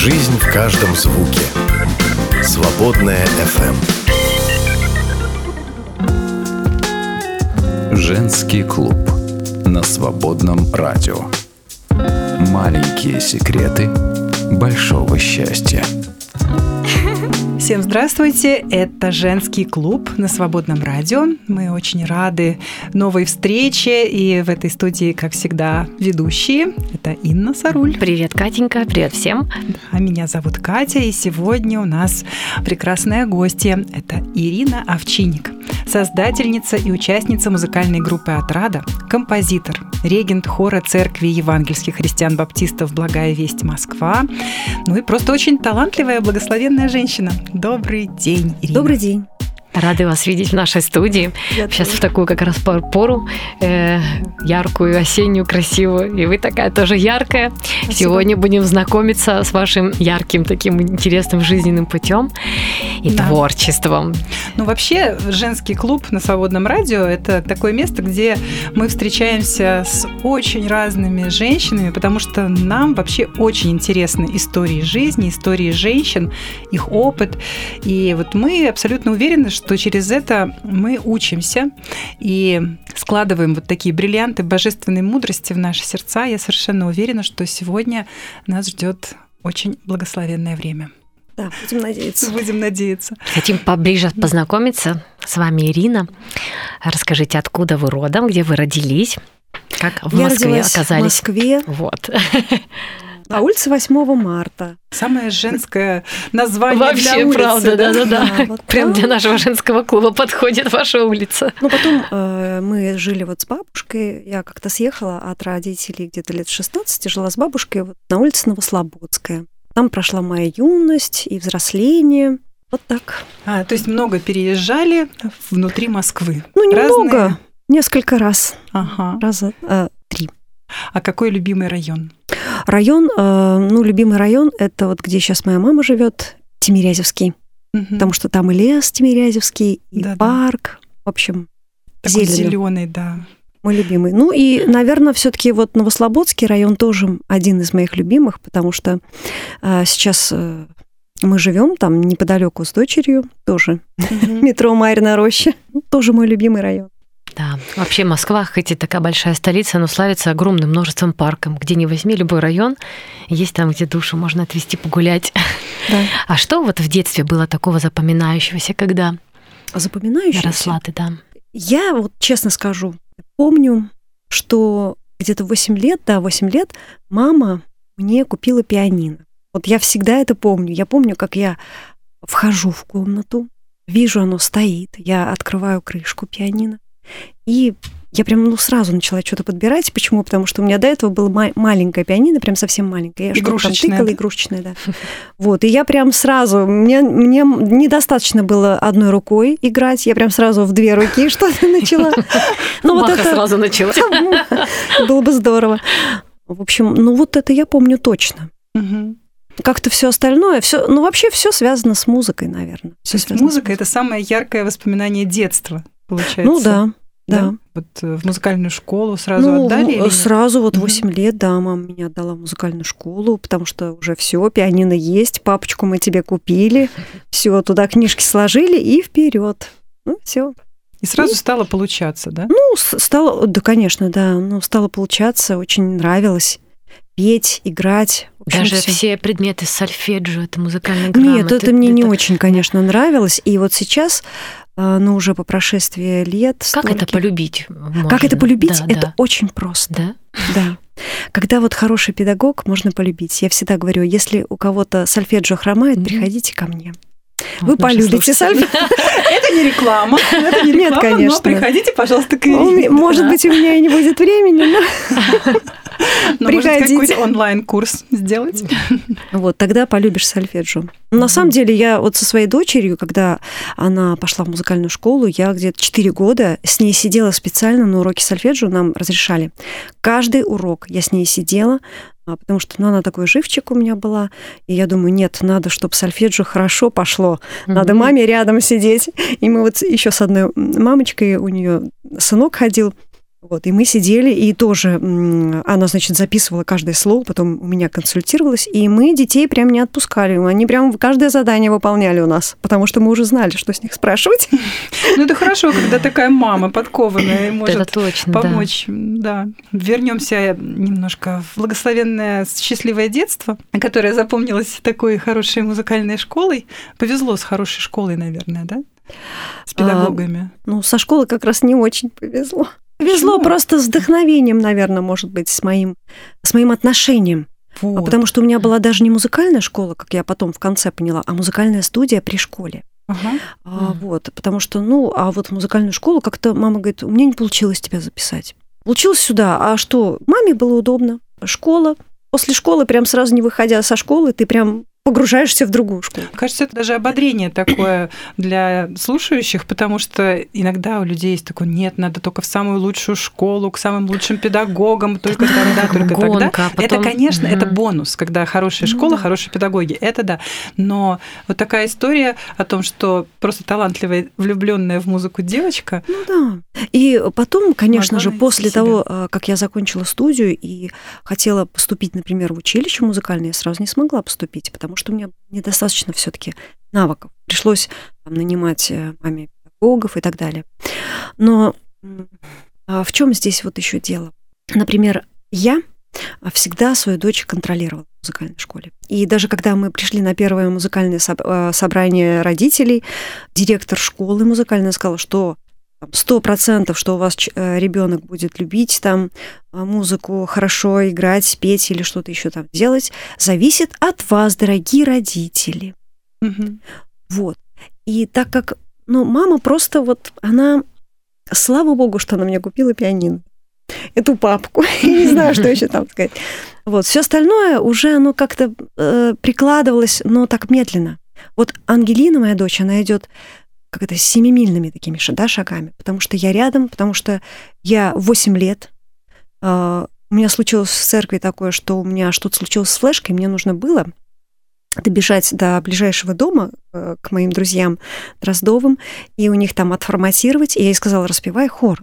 Жизнь в каждом звуке. Свободная FM. Женский клуб на свободном радио. Маленькие секреты большого счастья. Всем здравствуйте! Это «Женский клуб» на Свободном радио. Мы очень рады новой встрече. И в этой студии, как всегда, ведущие. Это Инна Саруль. Привет, Катенька. Привет всем. А меня зовут Катя. И сегодня у нас прекрасная гостья. Это Ирина Овчинник. Создательница и участница музыкальной группы «Отрада», композитор, регент хора Церкви Евангельских христиан-баптистов «Благая весть Москва». Ну и просто очень талантливая, благословенная женщина. Добрый день, Ирина. Добрый день. Рады вас видеть в нашей студии. Я Сейчас тоже. в такую как раз пору, э, яркую, осеннюю, красивую. И вы такая тоже яркая. Спасибо. Сегодня будем знакомиться с вашим ярким, таким интересным жизненным путем и да. творчеством. Ну, вообще, женский клуб на свободном радио это такое место, где мы встречаемся с очень разными женщинами, потому что нам вообще очень интересны истории жизни, истории женщин, их опыт. И вот мы абсолютно уверены, что через это мы учимся и складываем вот такие бриллианты божественной мудрости в наши сердца. Я совершенно уверена, что сегодня нас ждет очень благословенное время. Да, будем надеяться. Будем надеяться. Хотим поближе познакомиться с вами, Ирина. Расскажите, откуда вы родом, где вы родились, как в Я Москве оказались? В Москве. Вот. На улице 8 марта. Самое женское название Вообще, для улицы. правда, да, да, да. да. Вот Прям для нашего женского клуба подходит ваша улица. Ну, потом э, мы жили вот с бабушкой. Я как-то съехала от родителей где-то лет 16, жила с бабушкой вот на улице Новослободская. Там прошла моя юность и взросление. Вот так. А, то есть много переезжали внутри Москвы? Ну, немного. Разные... Несколько раз. Ага. Раза э. А какой любимый район? Район, э, ну, любимый район – это вот где сейчас моя мама живет, Тимирязевский. Угу. Потому что там и лес Тимирязевский, и да, парк. Да. В общем, Такой зеленый, да. Мой любимый. Ну и, наверное, все-таки вот Новослободский район тоже один из моих любимых, потому что э, сейчас э, мы живем там неподалеку с дочерью, тоже метро Майрина роща, тоже мой любимый район. Да, вообще Москва, хоть и такая большая столица, но славится огромным множеством парков. Где не возьми любой район, есть там, где душу можно отвезти погулять. Да. А что вот в детстве было такого запоминающегося, когда запоминающегося? росла ты, да? Я вот честно скажу, помню, что где-то 8 лет, да, 8 лет мама мне купила пианино. Вот я всегда это помню. Я помню, как я вхожу в комнату, вижу, оно стоит, я открываю крышку пианино, и я прям ну, сразу начала что-то подбирать. Почему? Потому что у меня до этого было ма- маленькое пианино, прям совсем маленькое. Я что-то там тыкала, игрушечное, да. Вот, и я прям сразу, мне, мне недостаточно было одной рукой играть, я прям сразу в две руки что-то начала. Ну вот это сразу начала. Было бы здорово. В общем, ну вот это я помню точно. Как-то все остальное, все, ну вообще все связано с музыкой, наверное. Все музыка это самое яркое воспоминание детства получается. Ну да, да. да. Вот э, в музыкальную школу сразу ну, отдали? Или сразу вот 8 лет, да, мама меня отдала в музыкальную школу, потому что уже все, пианино есть, папочку мы тебе купили, все, туда книжки сложили и вперед. Ну, все. И сразу и... стало получаться, да? Ну, стало, да, конечно, да. Ну, стало получаться, очень нравилось петь, играть. Общем, Даже все. все предметы сольфеджио, это музыкальная грамота. Нет, это, это мне это... не очень, конечно, нравилось. И вот сейчас но уже по прошествии лет. Как стольких... это полюбить? Можно? Как это полюбить? Да, это да. очень просто. Да? Да. Когда вот хороший педагог, можно полюбить. Я всегда говорю, если у кого-то сольфеджио хромает, mm-hmm. приходите ко мне. Вы вот полюбите сольфеджио. Это не реклама. Это не реклама, Нет, конечно. но приходите, пожалуйста, к Ирине. Может быть, у меня и не будет времени, но... Но может какой-то онлайн-курс сделать? Вот, тогда полюбишь сольфеджио. На самом деле, я вот со своей дочерью, когда она пошла в музыкальную школу, я где-то 4 года с ней сидела специально на уроке сольфеджио, нам разрешали. Каждый урок я с ней сидела, потому что ну, она такой живчик у меня была, и я думаю, нет, надо, чтобы сольфеджио хорошо пошло, надо маме рядом сидеть. И мы вот еще с одной мамочкой, у нее сынок ходил, Вот, и мы сидели, и тоже она, значит, записывала каждое слово, потом у меня консультировалась, и мы детей прям не отпускали. Они прям каждое задание выполняли у нас, потому что мы уже знали, что с них спрашивать. Ну, это хорошо, когда такая мама подкованная может это точно, помочь. Да. да. Вернемся немножко в благословенное счастливое детство, которое запомнилось такой хорошей музыкальной школой. Повезло с хорошей школой, наверное, да? С педагогами. А, ну, со школы как раз не очень повезло. Повезло Почему? просто с вдохновением, наверное, может быть, с моим, с моим отношением. А вот. Потому что у меня была даже не музыкальная школа, как я потом в конце поняла, а музыкальная студия при школе. Ага. А, вот, потому что, ну, а вот в музыкальную школу как-то мама говорит, у меня не получилось тебя записать. Получилось сюда, а что? Маме было удобно. Школа. После школы, прям сразу не выходя со школы, ты прям погружаешься в другую школу. Кажется, это даже ободрение такое для слушающих, потому что иногда у людей есть такое, нет, надо только в самую лучшую школу, к самым лучшим педагогам, только тогда, только тогда. А это, конечно, это бонус, когда хорошая школа, хорошие педагоги, это да. Но вот такая история о том, что просто талантливая, влюбленная в музыку девочка. Ну да. И потом, конечно же, после того, а, как я закончила студию и хотела поступить, например, в училище музыкальное, я сразу не смогла поступить, потому что у меня недостаточно все-таки навыков. Пришлось там, нанимать э, маме педагогов и так далее. Но а в чем здесь вот еще дело? Например, я всегда свою дочь контролировала в музыкальной школе. И даже когда мы пришли на первое музыкальное э, собрание родителей, директор школы музыкальной сказал, что сто процентов, что у вас э, ребенок будет любить там а, музыку, хорошо играть, петь или что-то еще там делать, зависит от вас, дорогие родители. Угу. Вот. И так как, ну, мама просто вот, она, слава богу, что она мне купила пианино. Эту папку. не знаю, что еще там сказать. Вот. Все остальное уже оно как-то э, прикладывалось, но так медленно. Вот Ангелина, моя дочь, она идет как это, семимильными такими да, шагами, потому что я рядом, потому что я 8 лет, э, у меня случилось в церкви такое, что у меня что-то случилось с флешкой, мне нужно было добежать до ближайшего дома э, к моим друзьям Дроздовым, и у них там отформатировать, и я ей сказала, распевай хор.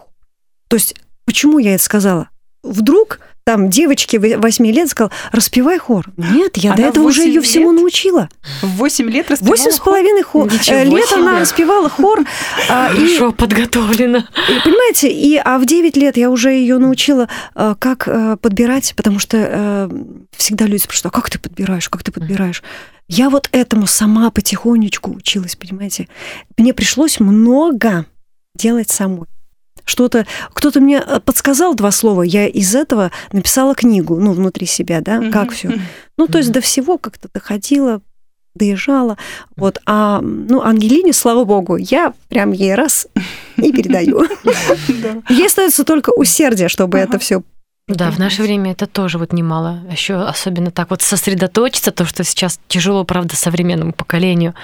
То есть, почему я это сказала? Вдруг там девочке 8 лет сказал, распевай хор. Нет, я она до этого уже ее всему научила. В 8 лет распевала Восемь с половиной хор. Ничего лет себе. она распевала хор. А, Хорошо и, подготовлена. И, понимаете, и, а в 9 лет я уже ее научила, а, как а, подбирать, потому что всегда люди спрашивают, а как ты подбираешь, как ты подбираешь? Я вот этому сама потихонечку училась, понимаете. Мне пришлось много делать самой что-то, кто-то мне э, подсказал два слова, я из этого написала книгу, ну, внутри себя, да, mm-hmm. как все. Ну, то есть до всего как-то доходила, доезжала. Вот. А, ну, Ангелине, слава богу, я прям ей раз и передаю. Ей остается только усердие, чтобы это все да, в наше время это тоже вот немало. Еще особенно так вот сосредоточиться, то, что сейчас тяжело, правда, современному поколению.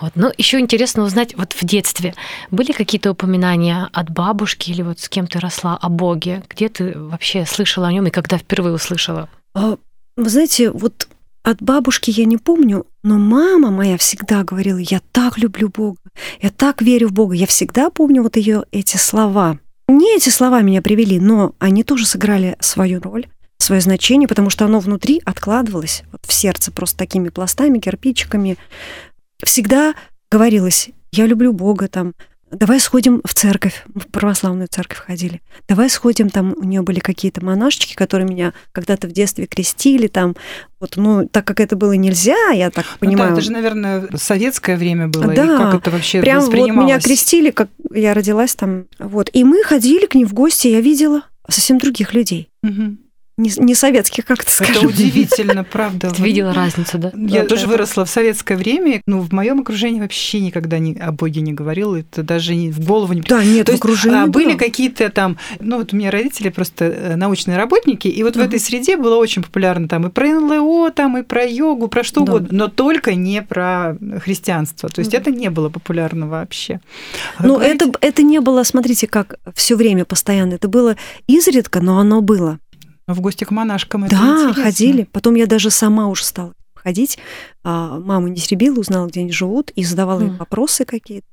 Вот. Но еще интересно узнать, вот в детстве были какие-то упоминания от бабушки или вот с кем ты росла о Боге? Где ты вообще слышала о нем и когда впервые услышала? А, вы знаете, вот от бабушки я не помню, но мама моя всегда говорила, я так люблю Бога, я так верю в Бога. Я всегда помню вот ее эти слова. Не эти слова меня привели, но они тоже сыграли свою роль, свое значение, потому что оно внутри откладывалось вот в сердце просто такими пластами, кирпичиками. Всегда говорилось, я люблю Бога, там, давай сходим в церковь, в православную церковь ходили, давай сходим, там у нее были какие-то монашечки, которые меня когда-то в детстве крестили, там, вот, ну, так как это было нельзя, я так понимаю. Ну, да, это же, наверное, советское время было, да, и как это вообще прям вот меня крестили, как я родилась там, вот, и мы ходили к ним в гости, я видела совсем других людей. Угу не, не советских, как это скажем. Это удивительно, правда. Ты видела разницу, да? Я да, тоже да. выросла в советское время, но в моем окружении вообще никогда не, о Боге не говорила, это даже не, в голову не Да, нет, То в окружении есть, а, были какие-то там, ну вот у меня родители просто э, научные работники, и вот uh-huh. в этой среде было очень популярно там и про НЛО, там и про йогу, про что да. угодно, но только не про христианство. То есть uh-huh. это не было популярно вообще. А ну это, это не было, смотрите, как все время постоянно, это было изредка, но оно было в гости к монашкам. Это да, интересно. ходили. Потом я даже сама уже стала ходить. А, маму не теребила, узнала, где они живут, и задавала mm. им вопросы какие-то.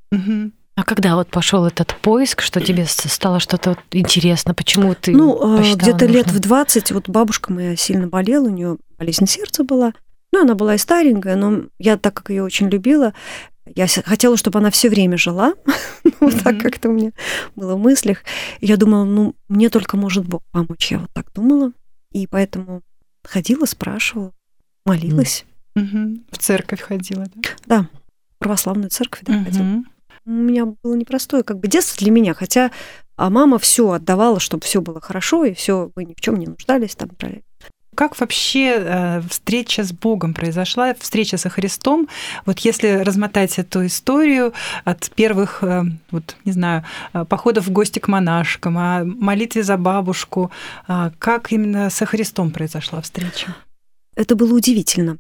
А когда вот пошел этот поиск, что тебе стало что-то интересно, почему ты Ну, где-то лет в 20, вот бабушка моя сильно болела, у нее болезнь сердца была. Ну, она была и старенькая, но я, так как ее очень любила, я хотела, чтобы она все время жила, вот так как-то у меня было в мыслях. Я думала, ну, мне только может Бог помочь. Я вот так думала, и поэтому ходила, спрашивала, молилась. В церковь ходила, да? Да, в православную церковь да, ходила. У меня было непростое как бы детство для меня, хотя а мама все отдавала, чтобы все было хорошо, и все, мы ни в чем не нуждались там. Как вообще э, встреча с Богом произошла, встреча со Христом? Вот если размотать эту историю от первых, э, вот не знаю, э, походов в гости к монашкам, о молитве за бабушку, как именно со Христом произошла встреча? Это было удивительно.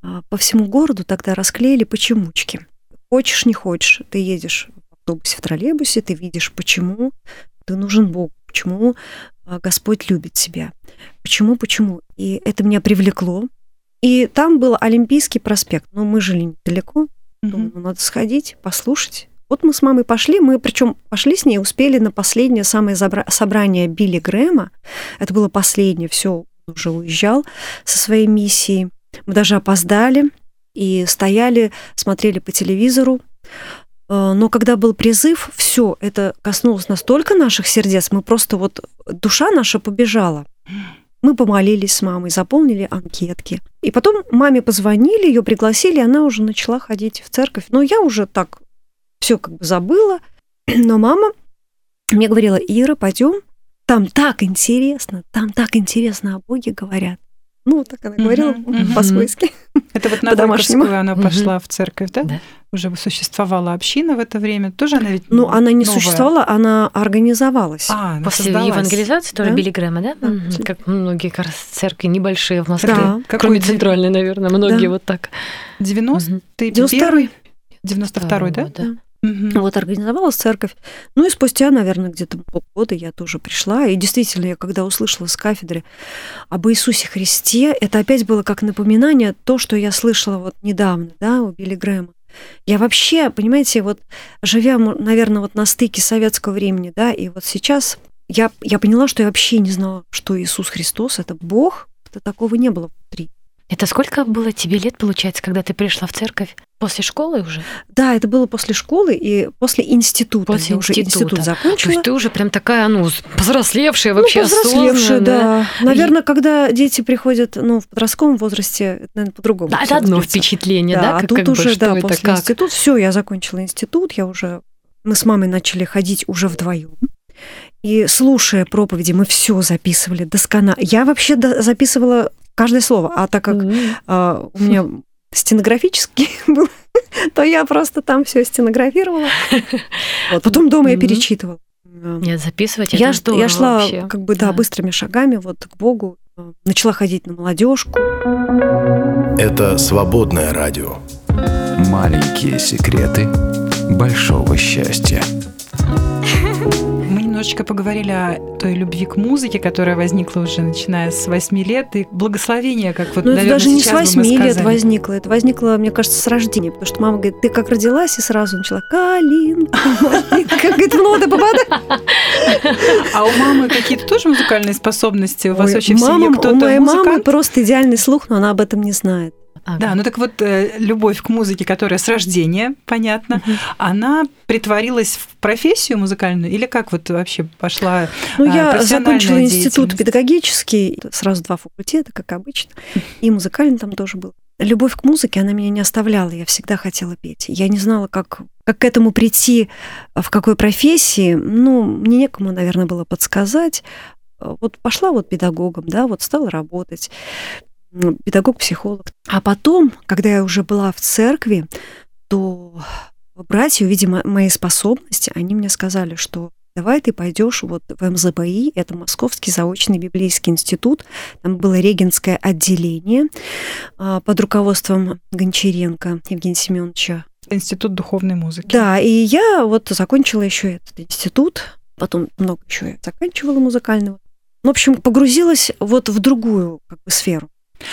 А, по всему городу тогда расклеили почемучки. Хочешь, не хочешь, ты едешь в автобусе, в троллейбусе, ты видишь, почему ты нужен Богу, почему Господь любит тебя. Почему, почему? И это меня привлекло. И там был Олимпийский проспект, но мы жили недалеко. Думаю, ну, надо сходить, послушать. Вот мы с мамой пошли, мы причем пошли с ней, успели на последнее самое собрание Билли Грэма. Это было последнее, все, он уже уезжал со своей миссией. Мы даже опоздали и стояли, смотрели по телевизору. Э, но когда был призыв, все это коснулось настолько наших сердец, мы просто вот душа наша побежала. Мы помолились с мамой, заполнили анкетки. И потом маме позвонили, ее пригласили, и она уже начала ходить в церковь. Но я уже так все как бы забыла. Но мама мне говорила, Ира, пойдем, там так интересно, там так интересно о Боге говорят. Ну, так она говорила uh-huh, по-свойски. Это вот на Горьковскую она пошла в церковь, да? да? Уже существовала община в это время. Тоже она ведь Ну, она не новая. существовала, она организовалась. А, она После создалась. евангелизации тоже да? Билли Грэма, да? да? Угу. Как многие как раз церкви небольшие в Москве. Да. Кроме центральной, наверное, многие да. вот так. 90-й? 92-й? 92-й, да? да. Угу. Вот организовалась церковь. Ну и спустя, наверное, где-то полгода я тоже пришла. И действительно, я когда услышала с кафедры об Иисусе Христе, это опять было как напоминание то, что я слышала вот недавно, да, у Билли Грэма. Я вообще, понимаете, вот живя, наверное, вот на стыке советского времени, да, и вот сейчас я, я поняла, что я вообще не знала, что Иисус Христос – это Бог, это такого не было внутри. Это сколько было тебе лет, получается, когда ты пришла в церковь? После школы уже? Да, это было после школы и после института. После я института. уже институт закончила. То есть ты уже прям такая, ну, повзрослевшая вообще, ну, повзрослевшая, да. да. Наверное, и... когда дети приходят, ну, в подростковом возрасте, это, наверное, по-другому. Да, это одно впечатление, да? да? А как, тут как уже, бы, да, после как? института, все, я закончила институт, я уже, мы с мамой начали ходить уже вдвоем. И слушая проповеди, мы все записывали досконально. Я вообще записывала каждое слово, а так как mm-hmm. у меня стенографический был, то я просто там все стенографировала. Вот. Потом дома я перечитывала. Нет, записывать я, это Я шла вообще. как бы, да, да, быстрыми шагами вот к Богу, начала ходить на молодежку. Это «Свободное радио». Маленькие секреты большого счастья немножечко поговорили о той любви к музыке, которая возникла уже начиная с 8 лет, и благословение, как вот, Ну, это даже не с 8 лет возникло, это возникло, мне кажется, с рождения, потому что мама говорит, ты как родилась, и сразу начала «Калинка, как говорит, в ноты попадает. А у мамы какие-то тоже музыкальные способности? У вас вообще в семье кто-то У моей мамы просто идеальный слух, но она об этом не знает. Ага. Да, ну так вот, э, любовь к музыке, которая с рождения, понятно, угу. она притворилась в профессию музыкальную или как вот вообще пошла Ну, я закончила институт педагогический, сразу два факультета, как обычно, и музыкальный там тоже был. Любовь к музыке, она меня не оставляла, я всегда хотела петь. Я не знала, как, как к этому прийти, в какой профессии. Ну, мне некому, наверное, было подсказать. Вот пошла вот педагогом, да, вот стала работать педагог-психолог. А потом, когда я уже была в церкви, то братья, увидя мои способности, они мне сказали, что давай ты пойдешь вот в МЗБИ, это Московский заочный библейский институт, там было регенское отделение а, под руководством Гончаренко Евгения Семеновича. Институт духовной музыки. Да, и я вот закончила еще этот институт, потом много еще я заканчивала музыкального. В общем, погрузилась вот в другую как бы, сферу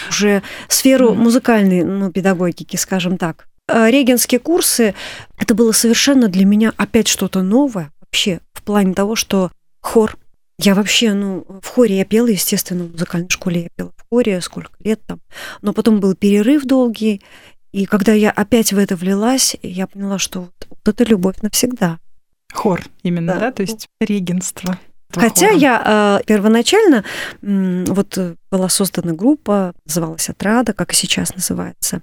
уже сферу музыкальной ну, педагогики, скажем так. э, регенские курсы, это было совершенно для меня опять что-то новое вообще в плане того, что хор. Я вообще, ну, в хоре я пела, естественно, в музыкальной школе я пела в хоре, сколько лет там. Но потом был перерыв долгий, и когда я опять в это влилась, я поняла, что вот, вот это любовь навсегда. Хор именно, да, Да. то есть регенство. Хотя хором. я э, первоначально м, вот э, была создана группа, называлась Отрада, как и сейчас называется.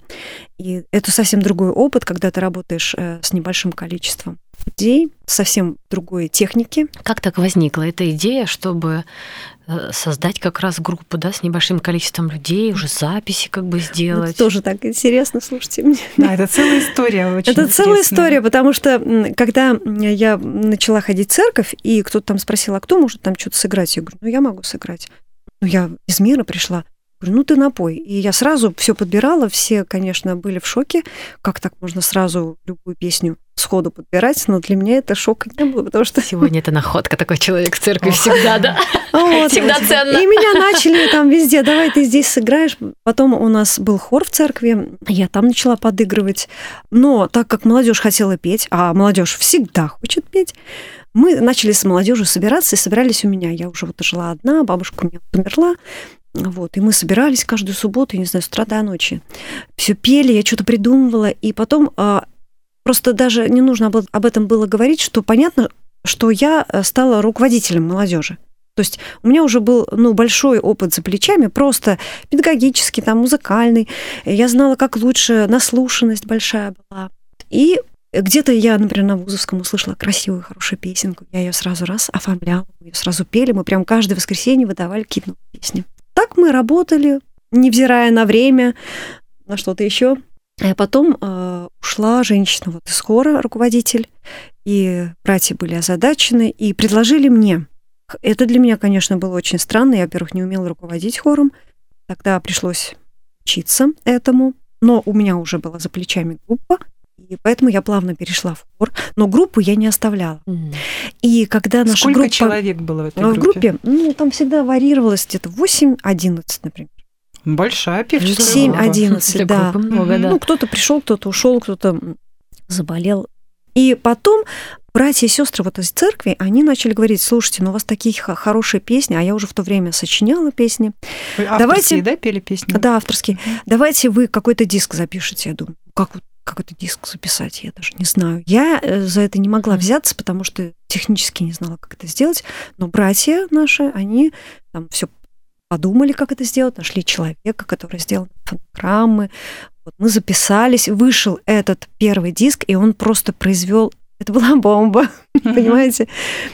И это совсем другой опыт, когда ты работаешь э, с небольшим количеством людей, совсем другой техники. Как так возникла эта идея, чтобы э, создать как раз группу, да, с небольшим количеством людей, уже записи как бы Это сделать? тоже так интересно, слушайте. Мне Да, это целая история очень Это целая интересная. история, потому что когда я начала ходить в церковь, и кто-то там спросил, а кто может там что-то сыграть? Я говорю, ну я могу сыграть. Ну я из мира пришла. Говорю, ну ты напой. И я сразу все подбирала, все, конечно, были в шоке, как так можно сразу любую песню сходу подбирать, но для меня это шок не было, потому что... Сегодня это находка, такой человек в церкви всегда, да? Всегда ценно. И меня начали там везде, давай ты здесь сыграешь. Потом у нас был хор в церкви, я там начала подыгрывать. Но так как молодежь хотела петь, а молодежь всегда хочет петь, мы начали с молодежью собираться и собирались у меня. Я уже вот жила одна, бабушка у меня умерла. Вот, и мы собирались каждую субботу, я не знаю, с утра до ночи. Все пели, я что-то придумывала. И потом а, просто даже не нужно об, этом было говорить, что понятно, что я э, стала руководителем молодежи. То есть у меня уже был ну, большой опыт за плечами, просто педагогический, там, музыкальный. Я знала, как лучше, наслушанность большая была. И где-то я, например, на Вузовском услышала красивую, хорошую песенку. Я ее сразу раз оформляла, ее сразу пели. Мы прям каждое воскресенье выдавали какие-то песни. Так мы работали, невзирая на время, на что-то еще. А потом э, ушла женщина вот из хора, руководитель, и братья были озадачены, и предложили мне. Это для меня, конечно, было очень странно. Я, во-первых, не умела руководить хором. Тогда пришлось учиться этому. Но у меня уже была за плечами группа, и поэтому я плавно перешла в хор. Но группу я не оставляла. М. И когда наша Сколько группа... человек было в этой э, В группе? группе, ну, там всегда варьировалось где-то 8-11, например. Большая певческая Семь, группа. одиннадцать, Для да. группы много, да. Ну, кто-то пришел, кто-то ушел, кто-то заболел. И потом братья и сестры вот из церкви, они начали говорить, слушайте, ну у вас такие х- хорошие песни, а я уже в то время сочиняла песни. Вы Давайте- авторские, да, пели песни? Да, авторские. Давайте вы какой-то диск запишите. Я думаю, как вот какой-то диск записать, я даже не знаю. Я э, за это не могла взяться, потому что технически не знала, как это сделать. Но братья наши, они там все подумали, как это сделать, нашли человека, который сделал фонограммы. Вот мы записались, вышел этот первый диск, и он просто произвел... Это была бомба, понимаете?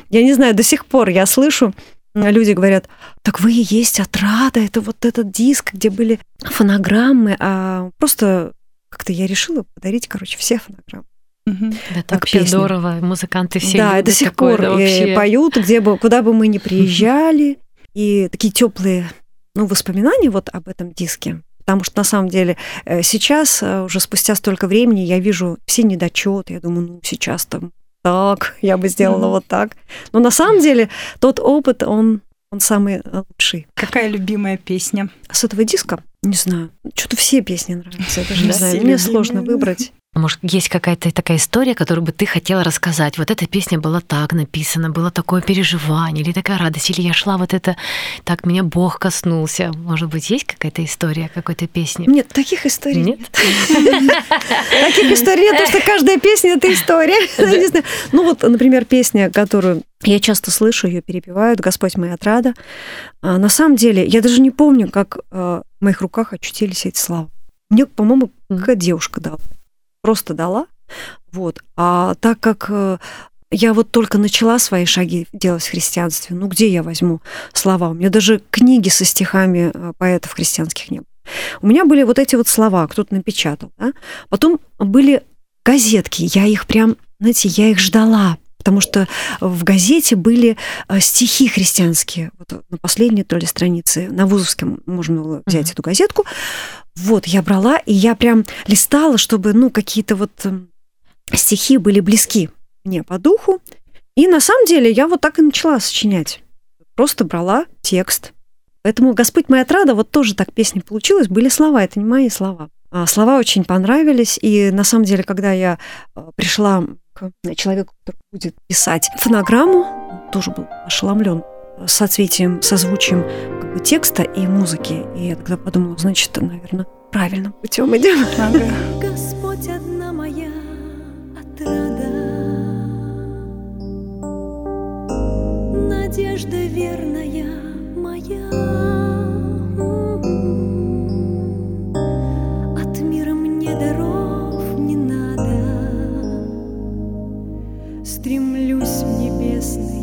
Я не знаю, до сих пор я слышу, люди говорят, так вы и есть отрада, это вот этот диск, где были фонограммы, а просто как-то я решила подарить, короче, все фонограммы. Мгм. Это как вообще песня. здорово. Музыканты все да, любят до сих такое, пор да, э, вообще. поют, где бы, куда бы мы ни приезжали, и такие теплые ну, воспоминания вот об этом диске. Потому что на самом деле э, сейчас, э, уже спустя столько времени, я вижу все недочеты. Я думаю, ну сейчас там так, я бы сделала вот так. Но на самом деле тот опыт, он, он самый лучший. Какая любимая песня? С этого диска, не знаю, что-то все песни нравятся. Я даже не знаю, мне сложно выбрать. Может, есть какая-то такая история, которую бы ты хотела рассказать? Вот эта песня была так написана, было такое переживание, или такая радость, или я шла вот это, так меня Бог коснулся. Может быть, есть какая-то история какой-то песни? Нет, таких историй Нет? Таких историй нет, потому что каждая песня это история. Не знаю. Ну вот, например, песня, которую я часто слышу, ее перепевают «Господь моя отрада». А На самом деле, я даже не помню, как э, в моих руках очутились эти слова. Мне, по-моему, Мгм. какая девушка дала. Просто дала. Вот. А так как э, я вот только начала свои шаги делать в христианстве, ну где я возьму слова? У меня даже книги со стихами э, поэтов христианских не было. У меня были вот эти вот слова, кто-то напечатал. Да? Потом были газетки, я их прям, знаете, я их ждала, потому что в газете были э, стихи христианские. Вот на последней то ли странице, на Вузовском можно было взять Мгм. эту газетку. Вот, я брала, и я прям листала, чтобы, ну, какие-то вот эм, стихи были близки мне по духу. И на самом деле я вот так и начала сочинять. Просто брала текст. Поэтому «Господь моя отрада» вот тоже так песня получилась. Были слова, это не мои слова. А, слова очень понравились, и на самом деле, когда я а, пришла к человеку, который будет писать фонограмму, тоже был ошеломлен соцветием, созвучием как бы, текста и музыки. И я тогда подумала, значит, наверное, правильным путем идем. Господь одна моя отрада, надежда верная моя. Стремлюсь в небесные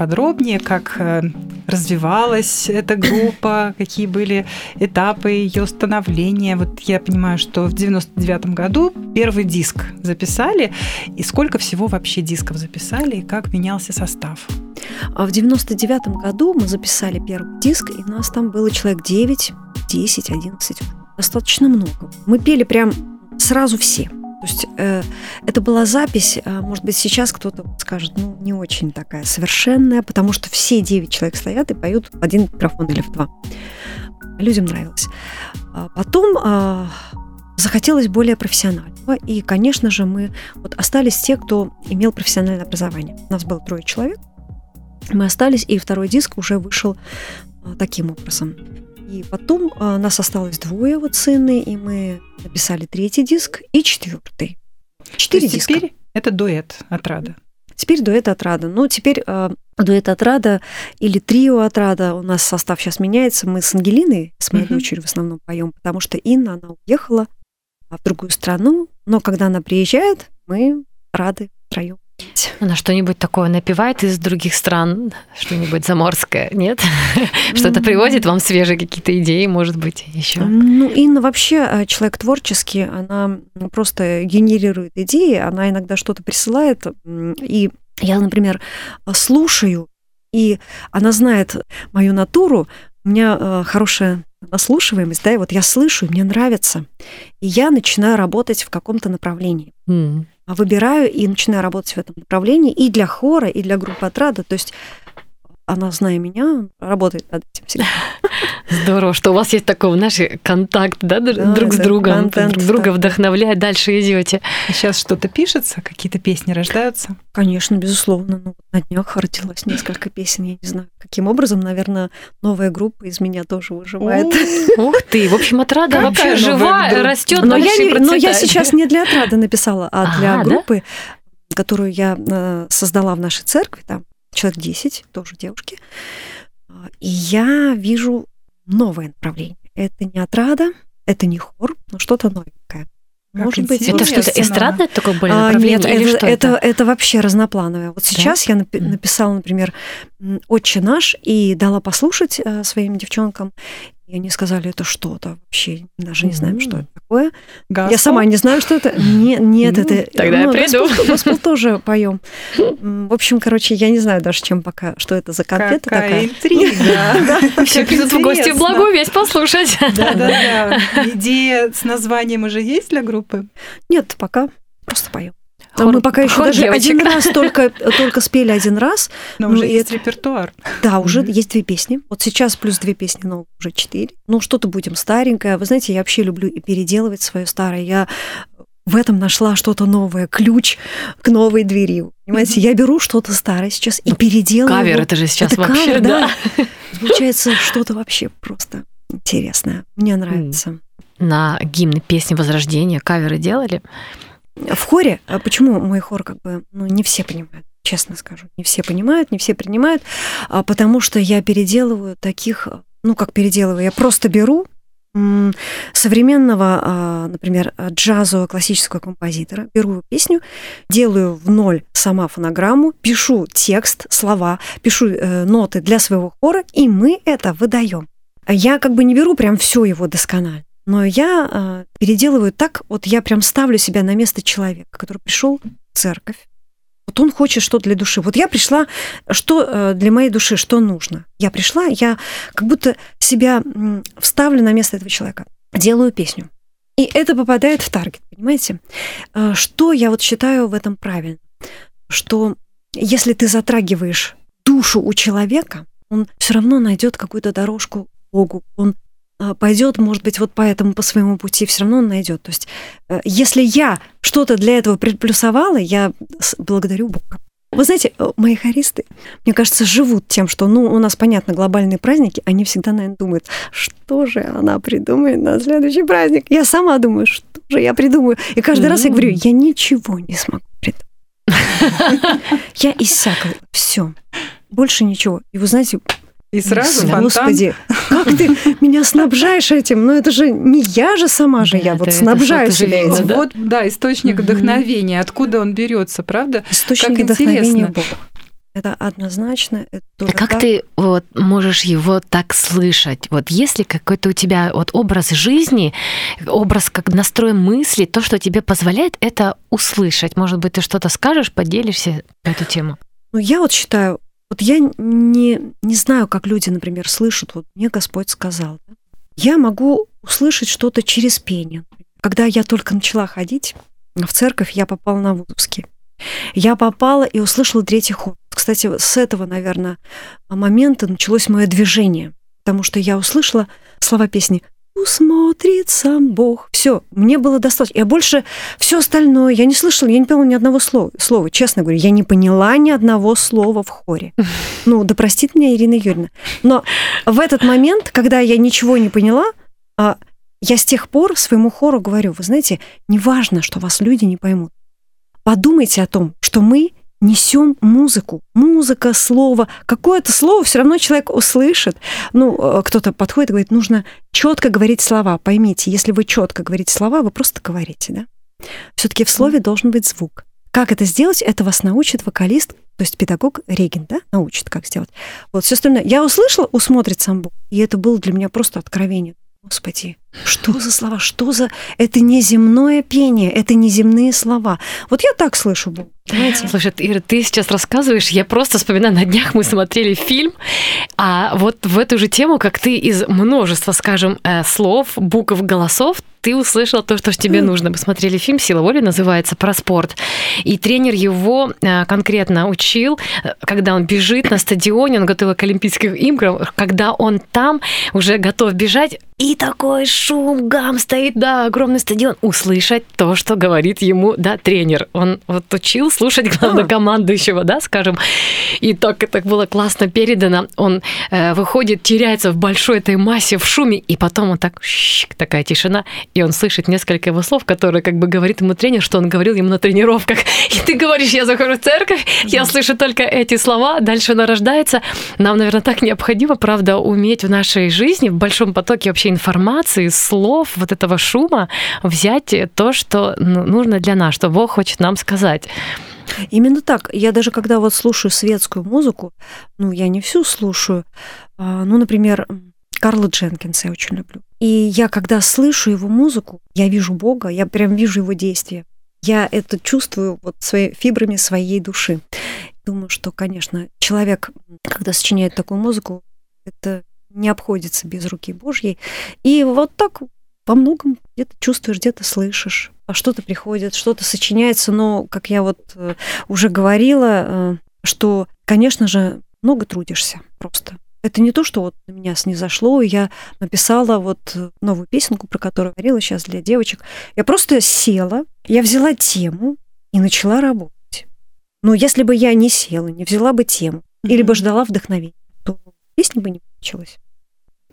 поподробнее, как э, развивалась эта группа, какие были этапы ее становления. Вот я понимаю, что в 99 году первый диск записали, и сколько всего вообще дисков записали, и как менялся состав? А в 99 году мы записали первый диск, и нас там было человек 9, 10, 11, достаточно много. Мы пели прям сразу все. То есть э, это была запись, э, может быть, сейчас кто-то скажет, ну, не очень такая совершенная, потому что все девять человек стоят и поют в один микрофон или в два. Людям нравилось. А потом э, захотелось более профессионального, и, конечно же, мы вот остались те, кто имел профессиональное образование. У нас было трое человек, мы остались, и второй диск уже вышел таким образом. И потом а, нас осталось двое вот сыны, и мы написали третий диск и четвертый. Четыре диска. теперь это дуэт «Отрада». Теперь дуэт отрада. Ну, теперь э, дуэт отрада или трио отрада. У нас состав сейчас меняется. Мы с Ангелиной, с моей Мгм. дочерью в основном поем, потому что Инна, она уехала а, в другую страну. Но когда она приезжает, мы рады втроем. Она что-нибудь такое напевает из других стран, что-нибудь заморское, нет? Что-то приводит вам свежие какие-то идеи, может быть, еще? Ну, Инна вообще э, человек творческий, она просто генерирует идеи, она иногда что-то присылает, и я, например, слушаю, и она знает мою натуру, у меня э, хорошая наслушиваемость, да, и вот я слышу, и мне нравится, и я начинаю работать в каком-то направлении. М. Выбираю и начинаю работать в этом направлении и для хора, и для группы отрада, то есть она, зная меня, работает над этим всегда. Здорово, что у вас есть такой, знаешь, контакт, да, друг Да, друг с другом, контент, друг друга да. вдохновляет, дальше идете. А сейчас что-то пишется, какие-то песни рождаются? Конечно, безусловно. Ну, на днях родилось несколько песен, я не знаю, каким образом. Наверное, новая группа из меня тоже выживает. Ух ты, в общем, отрада вообще жива, растет, Но я, не- но я сейчас не для отрады написала, а для группы, которую я э, создала в нашей церкви, там человек 10, тоже девушки. А, И я вижу новое направление. Это не отрада, это не хор, но что-то новенькое. Как Может быть. Это что-то эстрадное такое более А, направление? Нет, или это, что это, это вообще разноплановое. Вот сейчас я напи- написала, например, «Отче наш» и дала послушать э, своим девчонкам. И они сказали, это что-то вообще, даже не знаем, что это такое. Я Госпел? сама не знаю, что это. Не- нет, это... тогда я ну, приду. Госпел, госпел тоже поем. В общем, короче, я не знаю даже, чем пока, что это за конфета Какая такая. интрига. Все придут в гости в благую весть послушать. Да-да-да. Идея с названием уже есть для группы? Нет, пока просто поем. А Хор- мы пока еще хор даже один девочек. раз только, только спели один раз. Но Ну, уже и есть это- репертуар. Да, уже Мгм. есть две песни. Вот сейчас плюс две песни, но уже четыре. Ну, что-то будем старенькое. Вы знаете, я вообще люблю и переделывать свое старое. Я в этом нашла что-то новое, ключ к новой двери. Понимаете, я беру что-то старое сейчас и переделываю. Кавер, это же сейчас Это вообще, кавер, да. Получается что-то вообще просто интересное. Мне нравится. На гимны песни Возрождения каверы делали? В хоре, а почему мой хор как бы, ну, не все понимают, честно скажу, не все понимают, не все принимают, а потому что я переделываю таких, ну, как переделываю, я просто беру современного, а, например, джазового классического композитора, беру песню, делаю в ноль сама фонограмму, пишу текст, слова, пишу э, ноты для своего хора, и мы это выдаем. Я как бы не беру прям все его досконально. Но я э, переделываю так, вот я прям ставлю себя на место человека, который пришел в церковь. Вот он хочет что-то для души. Вот я пришла, что э, для моей души, что нужно. Я пришла, я как будто себя м, вставлю на место этого человека, делаю песню. И это попадает в таргет, понимаете? Э, Что я вот считаю в этом правильно? Что если ты затрагиваешь душу у человека, он все равно найдет какую-то дорожку Богу, он пойдет, может быть, вот по этому, по своему пути, все равно он найдет. То есть, э, если я что-то для этого предплюсовала, я благодарю Бога. Вы знаете, э, мои хористы, мне кажется, живут тем, что, ну, у нас, понятно, глобальные праздники, они всегда, наверное, думают, что же она придумает на следующий праздник. Я сама думаю, что же я придумаю. И каждый раз я говорю, я ничего не смогу придумать. Я иссякла. Все. Больше ничего. И вы знаете, И сразу фонтан. Господи, как ты меня снабжаешь этим? Ну это же не я же сама же, Да, я вот это- снабжаю себя этим. да? Вот, да, источник Мгм. вдохновения. Откуда он берется, правда? Источник Как вдохновения интересно. Бог. Это однозначно. Это А как так. ты вот можешь его так слышать? Вот есть ли какой-то у тебя вот образ жизни, образ как настрой мысли, то, что тебе позволяет это услышать? Может быть, ты что-то скажешь, поделишься на эту тему? Ну, я вот считаю, вот я не, не знаю, как люди, например, слышат, вот мне Господь сказал. да. Я могу услышать что-то через пение. Когда я только начала ходить в церковь, я попала на Вузовский. Я попала и услышала третий хор. Кстати, с этого, наверное, момента началось мое движение, потому что я услышала слова песни «Усмотрит сам Бог». Все, мне было достаточно. Я больше все остальное, я не слышала, я не поняла ни одного слова. слова. Честно говорю, я не поняла ни одного слова в хоре. Ну, да простит меня Ирина Юрьевна. Но в этот момент, когда я ничего не поняла, а, я с тех пор своему хору говорю, вы знаете, не важно, что вас люди не поймут. Подумайте о том, что мы несем музыку. Музыка, слово. Какое-то слово все равно человек услышит. Ну, э, кто-то подходит и говорит, нужно четко говорить слова. Поймите, если вы четко говорите слова, вы просто говорите, да? Все-таки в слове должен быть звук. Как это сделать, это вас научит вокалист, то есть педагог Регин, да, научит, как сделать. Вот все остальное. Я услышала, усмотрит сам Бог, и это было для меня просто откровение. Господи, что за слова, что за... Это не земное пение, это не земные слова. Вот я так слышу понимаете? Слушай, Ира, ты сейчас рассказываешь, я просто вспоминаю, на днях мы смотрели фильм, а вот в эту же тему, как ты из множества, скажем, э, слов, букв, голосов, ты услышал то, что ж тебе нужно. Мы смотрели фильм «Сила воли», называется, про спорт. И тренер его э, конкретно учил, э, когда он бежит на стадионе, он готовил к Олимпийским играм, когда он там уже готов бежать, и такой шум, гам стоит, да, огромный стадион, услышать то, что говорит ему, да, тренер. Он вот учил слушать главнокомандующего, да, скажем, и так это было классно передано. Он э, выходит, теряется в большой этой массе, в шуме, и потом он так, щик, такая тишина, и он слышит несколько его слов, которые как бы говорит ему тренер, что он говорил ему на тренировках. И ты говоришь, я захожу в церковь, я слышу только эти слова, дальше она рождается. Нам, наверное, так необходимо, правда, уметь в нашей жизни, в большом потоке вообще информации, слов, вот этого шума, взять то, что ну, нужно для нас, что Бог хочет нам сказать. Именно так. Я даже когда вот слушаю светскую музыку, ну, я не всю слушаю, а, ну, например, Карла Дженкинса я очень люблю. И я, когда слышу его музыку, я вижу Бога, я прям вижу его действия. Я это чувствую вот своими фибрами своей души. Думаю, что, конечно, человек, когда сочиняет такую музыку, это не обходится без руки Божьей. И вот так во многом где-то чувствуешь, где-то слышишь, а что-то приходит, что-то сочиняется, но, как я вот э, уже говорила, э, что, конечно же, много трудишься просто. Это не то, что вот на меня снизошло, и я написала вот новую песенку, про которую говорила сейчас для девочек. Я просто села, я взяла тему и начала работать. Но если бы я не села, не взяла бы тему, или бы ждала вдохновения, то песня бы не получилась.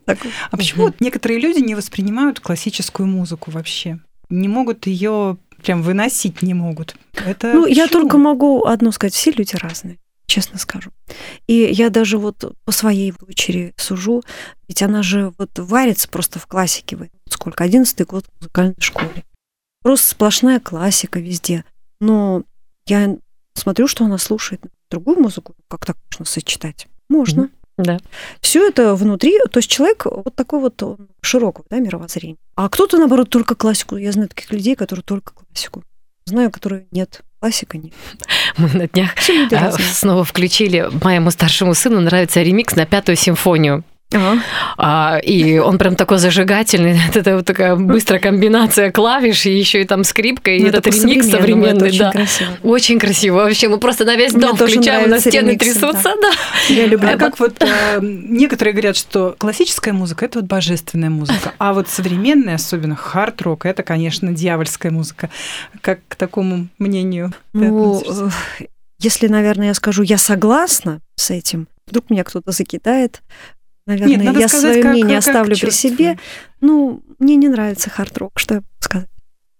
Так. А почему вот некоторые люди не воспринимают классическую музыку вообще? Не могут ее прям выносить не могут. Это Ну, я почему? только могу одно сказать, все люди разные, честно скажу. И я даже вот по своей дочери сужу, ведь она же вот варится просто в классике. Вот Сколько? Одиннадцатый год в музыкальной школе. Просто сплошная классика везде. Но я смотрю, что она слушает другую музыку. Как так можно сочетать? Можно. Да. Все это внутри, то есть человек вот такой вот широкого да, мировоззрения. А кто-то, наоборот, только классику. Я знаю таких людей, которые только классику. Знаю, которые нет. Классика нет. Мы на днях а, снова включили, моему старшему сыну нравится ремикс на пятую симфонию. Ага. А, и он прям такой зажигательный. Это вот такая быстрая комбинация клавиш, и еще и там скрипка, и Ну, этот это ремикс современный. очень да. красиво. Очень красиво. Вообще, мы просто на весь Мне дом включаем, у нас стены ремиксы, трясутся. Да. Я люблю. А как вот э, некоторые говорят, что классическая музыка это вот божественная музыка, а вот современная, особенно хард-рок, это, конечно, дьявольская музыка. Как к такому мнению ты Ну, относишься? э, если, наверное, я скажу, я согласна с этим, вдруг меня кто-то закидает, наверное, Нет, надо я сказать, свое как- мнение как оставлю при чувствую. себе. Ну, мне не нравится хард-рок, что я могу сказать.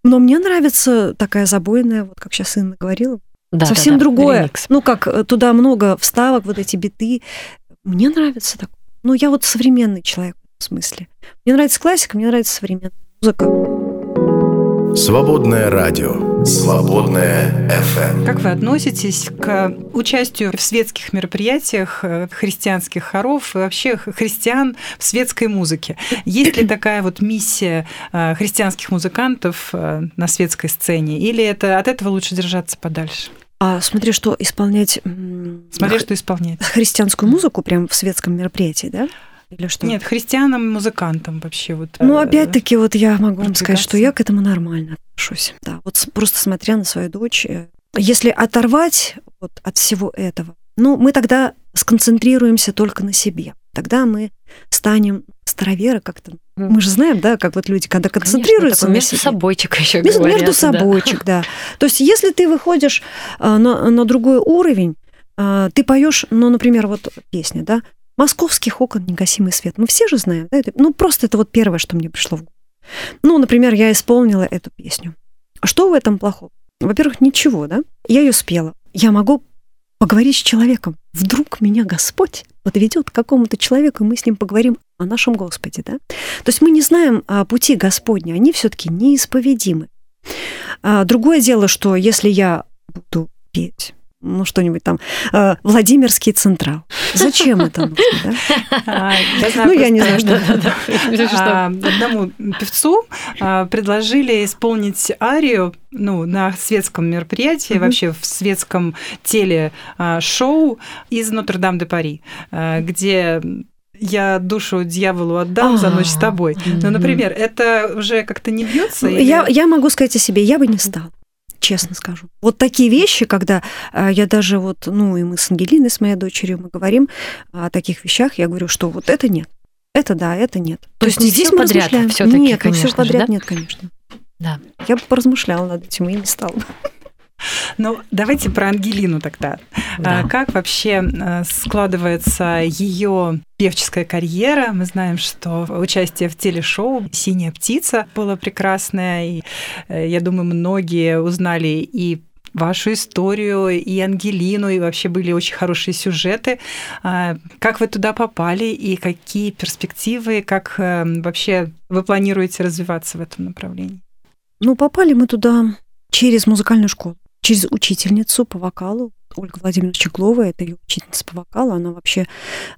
Но мне нравится такая забойная, вот как сейчас Инна говорила, Да, совсем да, да, другое. ремикс. Ну, как э, туда много вставок, вот эти биты. Мне нравится так. Ну, я вот современный человек в смысле. Мне нравится классика, мне нравится современная музыка. Свободное радио. Свободное FM. Как вы относитесь к участию в светских мероприятиях э, христианских хоров и вообще христиан в светской музыке? Есть ли такая вот миссия э, христианских музыкантов э, на светской сцене? Или это от этого лучше держаться подальше? А смотри, что исполнять х- что исполнять. христианскую музыку прям в светском мероприятии, да? Или что? Нет, христианам-музыкантам вообще вот. Ну, э, опять-таки, вот я могу вам сказать, что я к этому нормально отношусь. Да, вот просто смотря на свою дочь, э, если оторвать вот от всего этого, ну, мы тогда сконцентрируемся только на себе. Тогда мы станем староверы как-то. Мы же знаем, да, как вот люди, когда Конечно, концентрируются такой на между себе. собойчик еще Между, говорят. между да. собойчик, да. То есть, если ты выходишь а, на, на другой уровень, а, ты поешь, ну, например, вот песня, да, «Московских окон негасимый свет». Мы все же знаем, да? ну, просто это вот первое, что мне пришло в голову. Ну, например, я исполнила эту песню. Что в этом плохого? Во-первых, ничего, да? Я ее спела. Я могу поговорить с человеком. Вдруг меня Господь подведет к какому-то человеку, и мы с ним поговорим о нашем Господе, да? То есть мы не знаем а, пути Господни, они все-таки неисповедимы. А, другое дело, что если я буду петь, ну, что-нибудь там, э, Владимирский Централ. Зачем это нужно, да? А, я знаю Ну, я не знаю, что- А, одному певцу а, предложили исполнить арию ну, на светском мероприятии, Мгм. вообще в светском теле-шоу из Нотр-Дам-де-Пари, где я душу дьяволу отдам за ночь с тобой. Ну, например, это уже как-то не бьется? или- Я, я могу сказать о себе, я бы не стала. Честно скажу. Вот такие вещи, когда э, я даже вот, ну и мы с Ангелиной, с моей дочерью, мы говорим о таких вещах, я говорю, что вот это нет. Это да, это нет. То есть не здесь мы подряд всё-таки, Нет, ну все конечно же, подряд да? нет, конечно. Да. Я бы поразмышляла над этим и не стала. Ну, давайте про Ангелину тогда. Да. А Как вообще э, складывается ее певческая карьера? Мы знаем, что участие в телешоу «Синяя птица» было прекрасное, и э, я думаю, многие узнали и вашу историю, и Ангелину, и вообще были очень хорошие сюжеты. А Как вы туда попали, и какие перспективы, как э, вообще вы планируете развиваться в этом направлении? Ну, попали мы туда через музыкальную школу, через учительницу по вокалу. Ольга Владимировна Чеглова, это ее учительница по вокалу, она вообще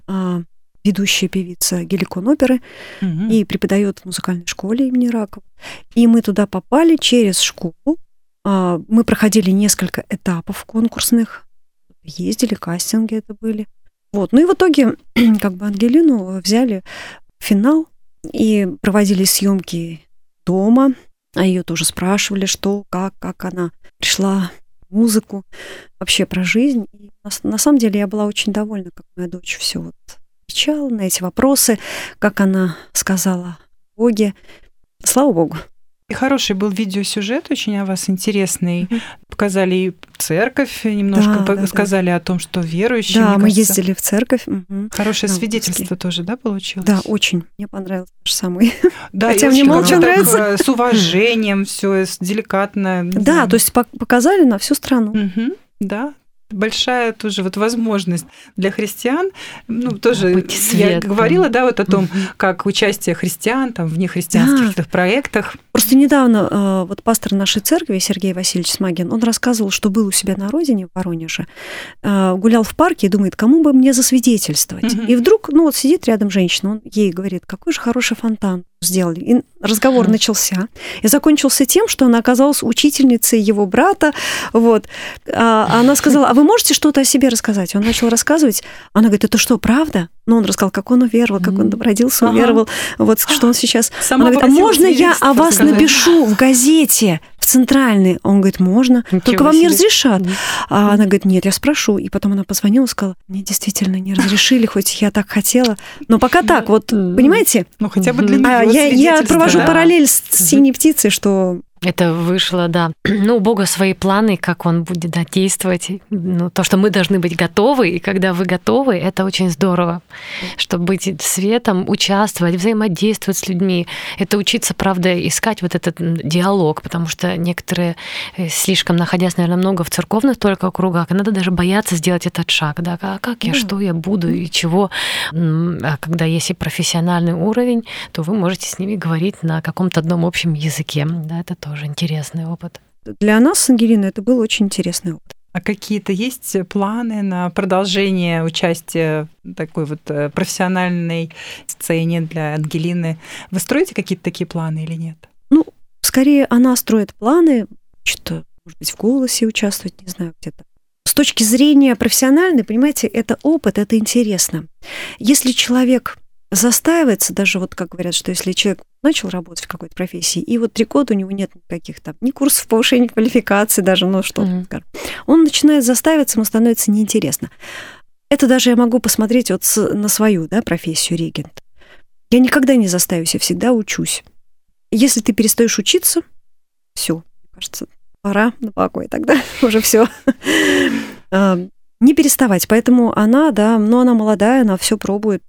а, ведущая певица Геликон оперы Мгм. и преподает в музыкальной школе имени Ракова. И мы туда попали через школу. А, Мы проходили несколько этапов конкурсных, ездили, кастинги это были. Вот. Ну и в итоге как бы Ангелину взяли в финал и проводили съемки дома, а ее тоже спрашивали, что, как, как она пришла музыку, вообще про жизнь. И на, на самом деле я была очень довольна, как моя дочь все вот отвечала на эти вопросы, как она сказала Боге. Слава Богу. И хороший был видеосюжет, очень о вас интересный. Показали и церковь, немножко Да, по- да, да. сказали о том, что верующие. да, мы кажется, ездили в церковь. Хорошее на свидетельство выпуске. тоже, да, получилось? Да, очень. Мне понравился наш самый. Да, Хотя мне молча как-то нравится. С уважением, все деликатно. Да, то есть пок- показали на всю страну. Да, большая тоже вот возможность для христиан. Ну, тоже быть я говорила, да, вот о том, как участие христиан там в нехристианских Да. проектах. Просто недавно э, вот пастор нашей церкви Сергей Васильевич Смагин, он рассказывал, что был у себя на родине в Воронеже, э, гулял в парке и думает, кому бы мне засвидетельствовать. Мгм. И вдруг, ну вот сидит рядом женщина, он ей говорит, какой же хороший фонтан сделали. И разговор Мгм. начался. И закончился тем, что она оказалась учительницей его брата. Вот. А она сказала, а вы можете что-то о себе рассказать? Он начал рассказывать. Она говорит, это что, правда? Ну, он рассказал, как он уверовал, как он родился, Ага. уверовал. Вот что он сейчас Сама она говорит, а можно я о вас сказать?» напишу в газете, в центральной? Он говорит, можно. Ничего Только вам не себе. разрешат. Мгм. А она говорит, нет, я спрошу. И потом она позвонила и сказала, мне действительно не разрешили, хоть я так хотела. Но пока так, вот, понимаете? Ну, хотя бы для. А я, провожу да. параллель с синей птицей, что Это вышло, да. Ну, у Бога свои планы, как Он будет да, действовать. Ну, то, что мы должны быть готовы, и когда вы готовы, это очень здорово. Чтобы быть светом, участвовать, взаимодействовать с людьми. Это учиться, правда, искать вот этот диалог, потому что некоторые, э, слишком находясь, наверное, много в церковных только кругах, иногда даже боятся сделать этот шаг. Да? А как я, что я буду и чего? А когда есть и профессиональный уровень, то вы можете с ними говорить на каком-то одном общем языке. Да, это тоже интересный опыт. для нас с Ангелиной это был очень интересный опыт. А какие-то есть планы на продолжение участия в такой вот э, профессиональной сцене для Ангелины? Вы строите какие-то такие планы или нет? Скорее, она строит планы, что-то, может быть, в голосе участвовать, не знаю, где-то. С точки зрения профессиональной, понимаете, это опыт, это интересно. Если человек застаивается, даже вот как говорят, что если человек начал работать в какой-то профессии, и вот три года у него нет никаких там, ни курсов повышения квалификации даже, ну что скажем, он начинает застаиваться, ему становится неинтересно. Это даже я могу посмотреть вот с- на свою да, профессию регент. Я никогда не застаиваюсь, я всегда учусь. Если ты перестаешь учиться, все, мне кажется, пора на покой тогда, уже все. Не переставать. Поэтому она, да, но она молодая, она все пробует.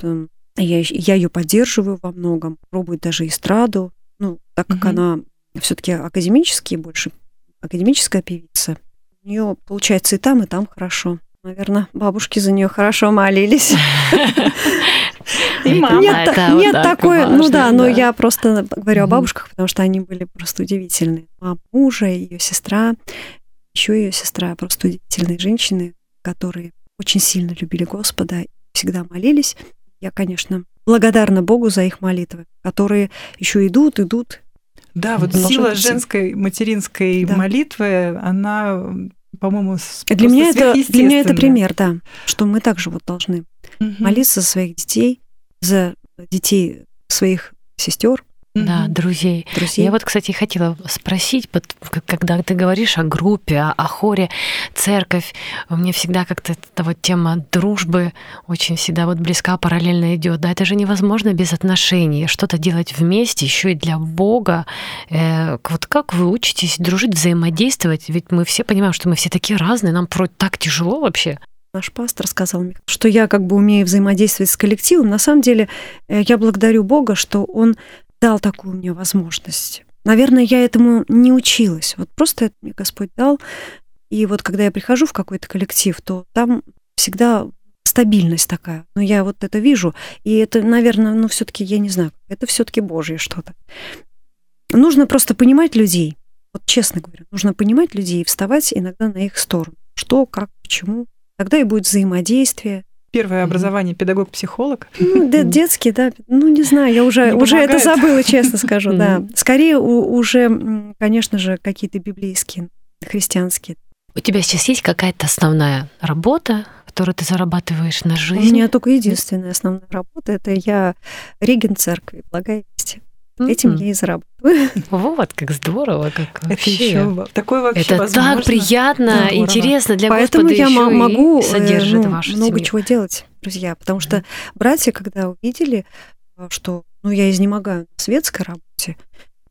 Я, я ее поддерживаю во многом, пробует даже эстраду. Ну, так как Мгм. она все-таки академический, больше академическая певица, у нее получается и там, и там хорошо. Наверное, бабушки за нее хорошо молились. И мама. Нет, это вот нет так такой, ну да, но я просто говорю о бабушках, потому что они были просто удивительные. Мама мужа, ее сестра, еще ее сестра, просто удивительные женщины, которые очень сильно любили Господа, и всегда молились. Я, конечно, благодарна Богу за их молитвы, которые еще идут, идут. Да, вот сила быть. женской материнской Да. молитвы, она, по-моему, Для меня, это, для меня это пример, да, что мы также вот должны Мгм. молиться за своих детей, за детей своих сестер, Да, Мгм. друзей. друзей. Я вот, кстати, хотела спросить, когда ты говоришь о группе, о, о хоре, церковь, мне всегда как-то эта вот тема дружбы очень всегда вот близка, параллельно идет. Да, это же невозможно без отношений. Что-то делать вместе, еще и для Бога. Э, вот как вы учитесь дружить, взаимодействовать? Ведь мы все понимаем, что мы все такие разные, нам про так тяжело вообще. Наш пастор сказал мне, что я как бы умею взаимодействовать с коллективом. На самом деле э, я благодарю Бога, что Он дал такую мне возможность. Наверное, я этому не училась. Вот просто это мне Господь дал. И вот когда я прихожу в какой-то коллектив, то там всегда стабильность такая. Но я вот это вижу. И это, наверное, ну все-таки, я не знаю, это все-таки Божье что-то. Нужно просто понимать людей. Вот честно говорю, нужно понимать людей и вставать иногда на их сторону. Что, как, почему. Тогда и будет взаимодействие. Первое образование педагог-психолог. Ну, де- детский, да. Ну, не знаю, я уже, уже это забыла, честно скажу, да. Скорее у- уже, конечно же, какие-то библейские, христианские. У тебя сейчас есть какая-то основная работа, которую ты зарабатываешь на У жизнь? меня только единственная основная работа, это я регент церкви, благая весть. Этим я и зарабатываю. Вот, как здорово, как Это вообще. еще такое вообще Это возможно. так приятно, Здорово. интересно для Поэтому Господа я могу э, содержит ну, вашу много семью. чего делать, друзья. Потому что братья, когда увидели, э, что ну, я изнемогаю на светской работе,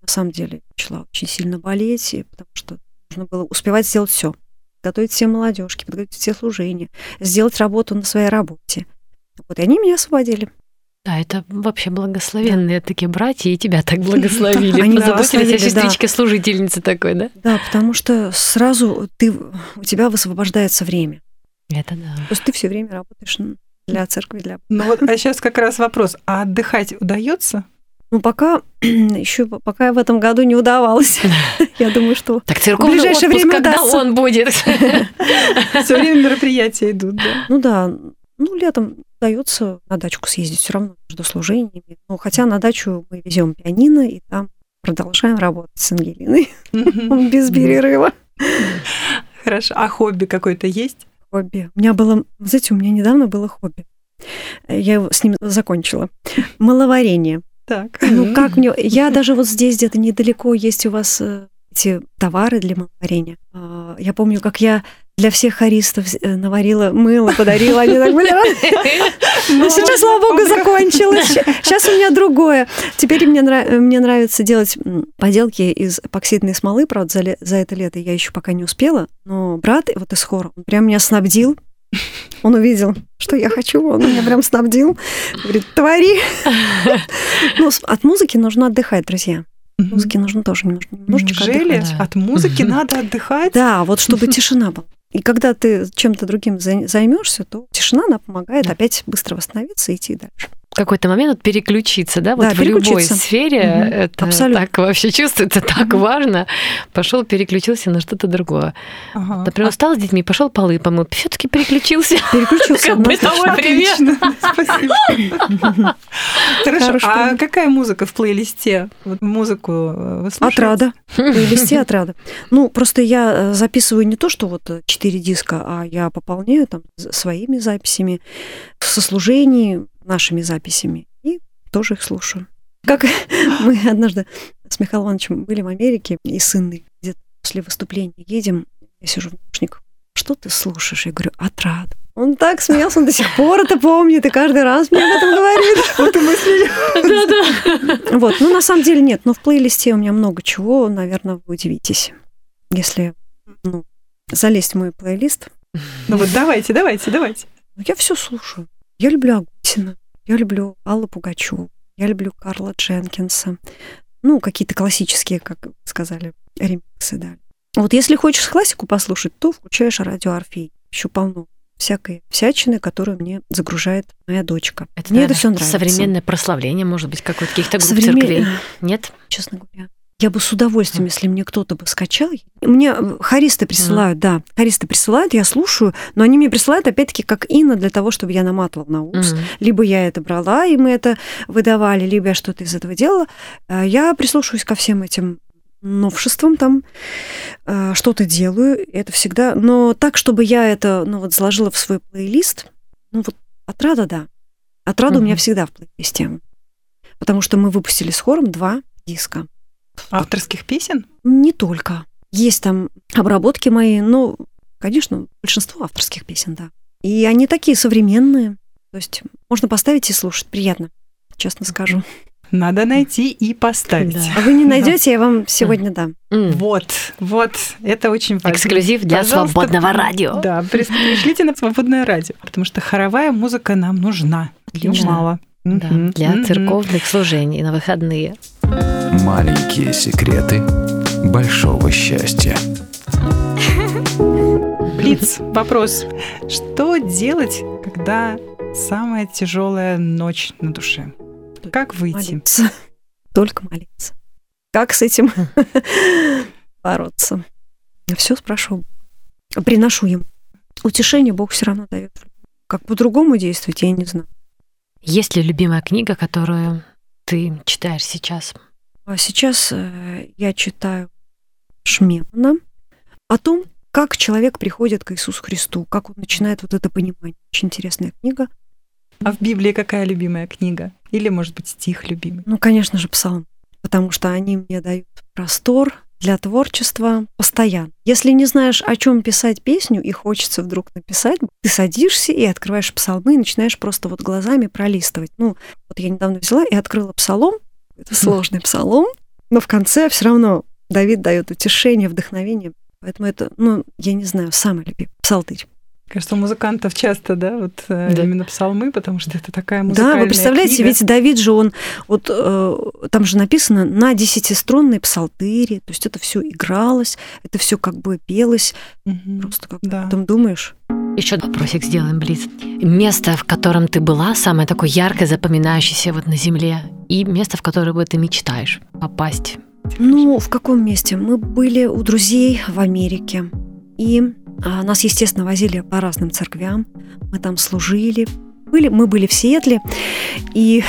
на самом деле начала очень сильно болеть, потому что нужно было успевать сделать все. Готовить все молодежки, подготовить все служения, сделать работу на своей работе. Вот, и они меня освободили. Да, это вообще благословенные такие братья, и тебя так благословили. Они Позаботились о да. сестричке служительнице такой, да? Да, потому что сразу ты, у тебя высвобождается время. Это да. То есть ты все время работаешь для церкви, для... Ну вот, а сейчас как раз вопрос, а отдыхать удается? Ну, пока еще пока в этом году не удавалось. Я думаю, что Так церковный ближайшее отпуск, время когда удастся. он будет? Все время мероприятия идут, да? Ну да, ну летом удается на дачку съездить все равно между служениями. Ну, хотя на дачу мы везем пианино, и там продолжаем работать с Ангелиной без перерыва. Хорошо. А хобби какое-то есть? Хобби. У меня было, знаете, у меня недавно было хобби. Я его с ним закончила. Маловарение. Так. Ну как мне... Я даже вот здесь где-то недалеко есть у вас э, эти товары для маловарения. А, Я помню, как я для всех хористов э, наварила мыло, подарила, они так были рады. Но Ну, сейчас, слава богу, закончилось. Сейчас у меня другое. Теперь мне, мне нравится делать поделки из эпоксидной смолы. Правда, за, за это лето я еще пока не успела. Но брат вот из хора, он прям меня снабдил. Он увидел, что я хочу, он меня прям снабдил. Говорит, твори. Ну, от музыки нужно отдыхать, друзья. От музыки нужно тоже немножко, немножечко Неужели отдыхать. От музыки надо отдыхать? Да, вот чтобы тишина была. И когда ты чем-то другим займешься, то тишина, она помогает Да. опять быстро восстановиться и идти дальше. В какой-то момент вот переключиться, да, вот Да, в любой сфере Мгм, это абсолютно. так вообще чувствуется, так важно. Пошел, переключился на что-то другое. Ага. Например, устал с детьми, пошел полы помыл, все-таки переключился. Переключился. Как бытовой привет. Хорошо. А какая музыка в плейлисте? Вот музыку э, вы слушаете? Отрада. Плейлисте отрада. Ну, просто я э, записываю не то, что вот четыре диска, а я пополняю там своими записями, со служений, нашими записями. И тоже их слушаю. Как мы однажды с Михаилом Ивановичем были в Америке и с Инной где-то после выступления едем, я сижу в наушниках, что ты слушаешь? Я говорю, отрада. Он так смеялся, он до сих пор это помнит, и каждый раз мне об этом говорит. Вот и мы смеемся. Вот, ну на самом деле нет, но в плейлисте у меня много чего, наверное, вы удивитесь, если ну, залезть в мой плейлист. Ну вот давайте, давайте, давайте. Ну, я все слушаю. Я люблю Агутина, я люблю Аллу Пугачеву, я люблю Карла Дженкинса, ну, какие-то классические, как сказали, ремиксы, да. Вот если хочешь классику послушать, то включаешь радио Орфей. Еще полно всякой всячины, которую мне загружает моя дочка. Это, мне это наверное, все нравится. Современное прославление, может быть, какое-то каких-то групп Современ- церквей. Нет? честно говоря. Я бы с удовольствием, если мне кто-то бы скачал. Мне э, хористы присылают, да, хористы присылают, я слушаю, но они мне присылают, опять-таки, как Инна, для того, чтобы я наматывала на ус. Либо я это брала, и мы это выдавали, либо я что-то из этого делала. Э, Я прислушиваюсь ко всем этим новшествам там, э, что-то делаю, это всегда... Но так, чтобы я это, ну вот, заложила в свой плейлист, ну вот, отрада, да. Отрада у меня всегда в плейлисте. Потому что мы выпустили с хором два диска. Авторских песен? Не только. Есть там обработки мои, но, конечно, большинство авторских песен, да. И они такие современные. То есть можно поставить и слушать. Приятно, честно скажу. Надо найти и поставить. Да. А вы не найдете, я вам сегодня дам. Вот, вот, это очень важно. Эксклюзив для Пожалуйста, свободного радио. Да, пришлите на свободное радио, потому что хоровая музыка нам нужна. Ее мало. Да, для церковных служений на выходные. Маленькие секреты большого счастья. Блиц, вопрос. Что делать, когда самая тяжелая ночь на душе? Как выйти? Молиться. Только молиться. Как с этим бороться? Все спрашиваю. Приношу им. Утешение Бог все равно дает. Как по-другому действовать, я не знаю. Есть ли любимая книга, которую ты читаешь сейчас? А сейчас э, я читаю Шмемана о том, как человек приходит к Иисусу Христу, как он начинает вот это понимание. Очень интересная книга. А в Библии какая любимая книга? Или, может быть, стих любимый? Ну, конечно же, псалм, потому что они мне дают простор для творчества постоянно. Если не знаешь, о чем писать песню, и хочется вдруг написать, ты садишься и открываешь псалмы и начинаешь просто вот глазами пролистывать. Ну, вот я недавно взяла и открыла псалом, это сложный псалом, но в конце все равно Давид дает утешение, вдохновение. Поэтому это, ну, я не знаю, самый любимый псалтырь. Кажется, у музыкантов часто, да, вот э, Да. именно псалмы, потому что это такая музыкальная Да, вы представляете, книга. ведь Давид же он вот э, там же написано на десятиструнной псалтыре, то есть это все игралось, это все как бы пелось, Мгм. просто как Да. об этом думаешь. Еще вопросик сделаем, Блиц. Место, в котором ты была, самое такое яркое, запоминающееся вот на Земле, и место, в которое бы ты мечтаешь попасть. Ну, в каком месте? Мы были у друзей в Америке, и а, нас, естественно, возили по разным церквям, мы там служили, были, мы были в Сиэтле, и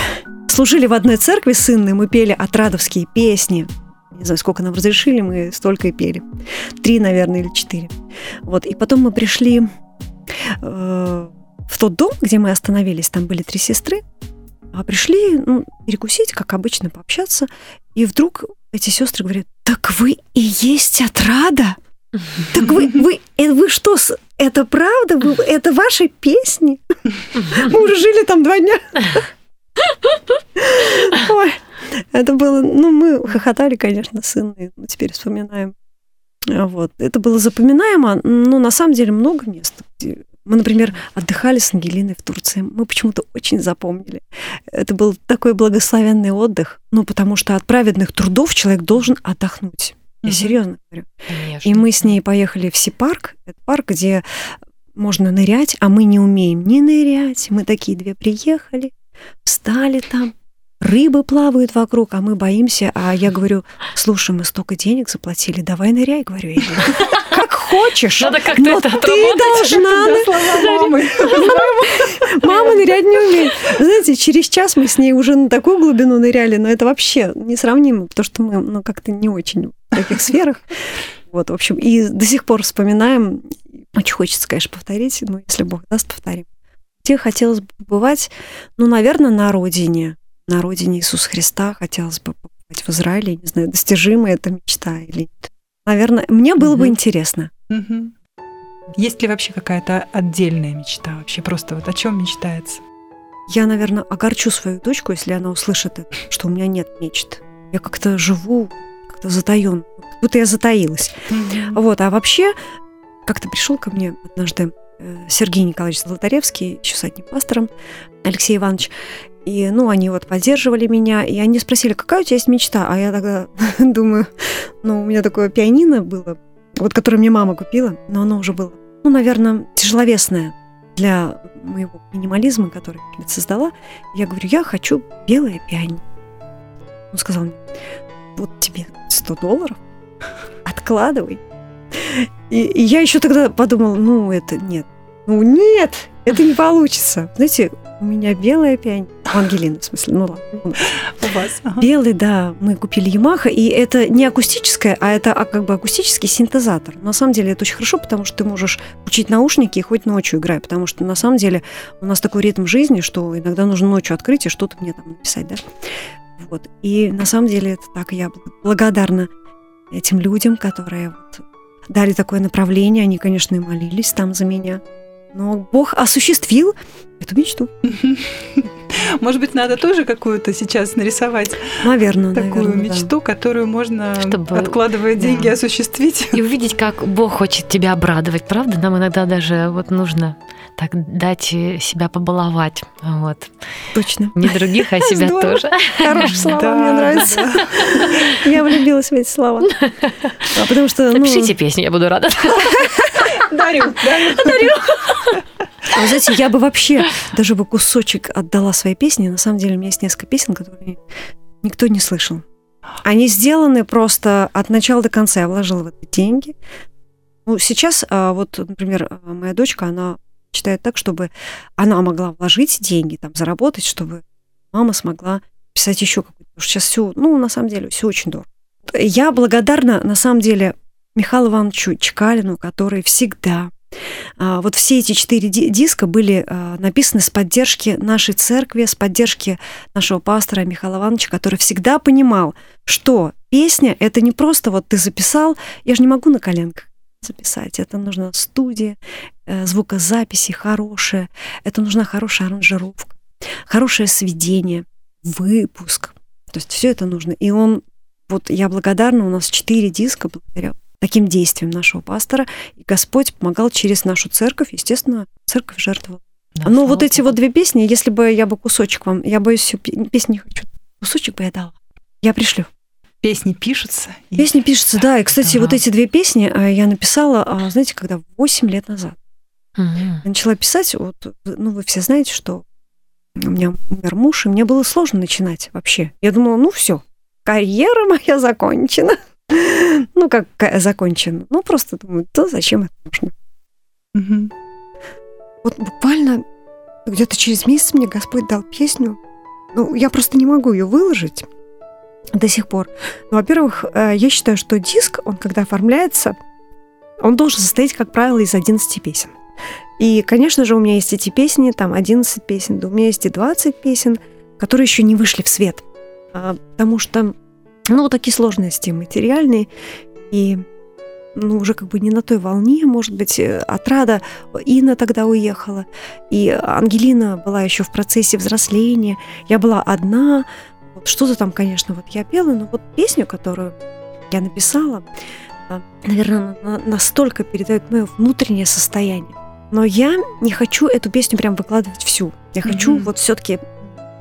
служили в одной церкви с Инной, мы пели отрадовские песни, не знаю, сколько нам разрешили, мы столько и пели. Три, наверное, или четыре. Вот, и потом мы пришли в тот дом, где мы остановились, там были три сестры, а пришли ну, перекусить, как обычно, пообщаться, и вдруг эти сестры говорят, так вы и есть отрада? Так вы, вы, э, вы что, это правда? Это ваши песни? Мы уже жили там два дня. Ой, это было, ну, мы хохотали, конечно, с Инной, мы теперь вспоминаем. Вот. Это было запоминаемо, но на самом деле много мест. Где- Мы, например, отдыхали с Ангелиной в Турции. Мы почему-то очень запомнили. Это был такой благословенный отдых, ну, потому что от праведных трудов человек должен отдохнуть. Я Мгм. серьезно говорю. Конечно. И мы с ней поехали в Си-парк. Это парк, где можно нырять, а мы не умеем ни нырять. Мы такие две приехали, встали там, рыбы плавают вокруг, а мы боимся. А я говорю, слушай, мы столько денег заплатили, давай ныряй, говорю я. Как хочешь. Надо как-то но это ты должна мамы. Мама нырять не умеет. Знаете, через час мы с ней уже на такую глубину ныряли, но это вообще несравнимо, потому что мы ну, как-то не очень в таких сферах. Вот, в общем, и до сих пор вспоминаем. Очень хочется, конечно, повторить, но если Бог даст, повторим. Где хотелось бы побывать, ну, наверное, на родине. На родине Иисуса Христа хотелось бы побывать в Израиле. Не знаю, достижимая это мечта или нет. Наверное, мне было бы Мгм. интересно. Мгм. Есть ли вообще какая-то отдельная мечта вообще? Просто вот о чем мечтается? Я, наверное, огорчу свою дочку, если она услышит это, что у меня нет мечт. Я как-то живу, как-то затаён, как будто я затаилась. Вот, а вообще, как-то пришел ко мне однажды э, Сергей Николаевич Золотаревский, еще с одним пастором, Алексей Иванович, и, ну, они вот поддерживали меня, и они спросили, какая у тебя есть мечта? А я тогда думаю, ну, у меня такое пианино было, вот которое мне мама купила, но оно уже было, ну, наверное, тяжеловесное для моего минимализма, который я создала. Я говорю, я хочу белое пианино. Он сказал мне, вот тебе 100 долларов, откладывай. И, и я еще тогда подумала, ну это нет, ну нет, это не получится. Знаете, у меня белая пианино, у Ангелины, в смысле, ну ладно. у вас? Ага. Белый, да, мы купили Ямаха, и это не акустическое, а это а, как бы акустический синтезатор. На самом деле это очень хорошо, потому что ты можешь включить наушники и хоть ночью играй, потому что на самом деле у нас такой ритм жизни, что иногда нужно ночью открыть и что-то мне там написать, да, Вот. И на самом деле это так, я благодарна этим людям, которые вот дали такое направление. Они, конечно, и молились там за меня. Но Бог осуществил эту мечту. Может быть, надо тоже какую-то сейчас нарисовать Наверное, такую наверное, да. мечту, которую можно, Чтобы- откладывая да. деньги, осуществить. И увидеть, как Бог хочет тебя обрадовать, правда? Нам иногда даже вот нужно так дать э, себя побаловать. Вот. Точно. Не других, а себя Здорово. тоже. Хорошие слова, Да, мне нравится. Я влюбилась в эти слова. А Потому что, ну, Напишите песню, я буду рада. Дарю, дарю. а вы знаете, я бы вообще даже бы кусочек отдала своей песни. На самом деле у меня есть несколько песен, которые никто не слышал. Они сделаны просто от начала до конца. Я вложила в это деньги. Ну, сейчас, а, вот, например, а, моя дочка, она читает так, чтобы она могла вложить деньги, там, заработать, чтобы мама смогла писать еще какую-то. Потому что сейчас все, ну, на самом деле, все очень дорого. Я благодарна, на самом деле, Михаилу Ивановичу Чекалину, который всегда а, вот все эти четыре ди- диска были а, написаны с поддержки нашей церкви, с поддержки нашего пастора Михаила Ивановича, который всегда понимал, что песня — это не просто вот ты записал, я же не могу на коленках записать, это нужна студия, э, звукозаписи хорошая, это нужна хорошая аранжировка, хорошее сведение, выпуск. То есть все это нужно. И он, вот я благодарна, у нас четыре диска благодаря таким действиям нашего пастора, и Господь помогал через нашу церковь, естественно, церковь жертвовала. Да, ну, слава вот эти вот две песни, если бы я бы кусочек вам, я боюсь, всю пе- песню не хочу, кусочек бы я дала. Я пришлю. Песни пишутся. и- Песни пишутся, да. И, кстати, Да. вот эти две песни а, я написала, а, знаете, когда 8 лет назад. Мгм. Я начала писать, вот, ну, вы все знаете, что у меня умер муж, и мне было сложно начинать вообще. Я думала, ну, все, карьера моя закончена. Ну, как ка- закончена. Ну, просто думаю, да зачем это нужно? Мгм. Вот буквально где-то через месяц мне Господь дал песню. Ну, я просто не могу ее выложить до сих пор. Ну, во-первых, э, я считаю, что диск, он когда оформляется, он должен состоять, как правило, из 11 песен. И, конечно же, у меня есть эти песни, там 11 песен, да у меня есть и 20 песен, которые еще не вышли в свет. А, Потому что, ну, вот такие сложности материальные, и ну, уже как бы не на той волне, может быть, э, отрада Инна тогда уехала, и Ангелина была еще в процессе взросления, я была одна, вот что-то там, конечно, вот я пела, но вот песню, которую я написала, наверное, настолько передает мое внутреннее состояние. Но я не хочу эту песню прям выкладывать всю. Я хочу Мгм. вот все-таки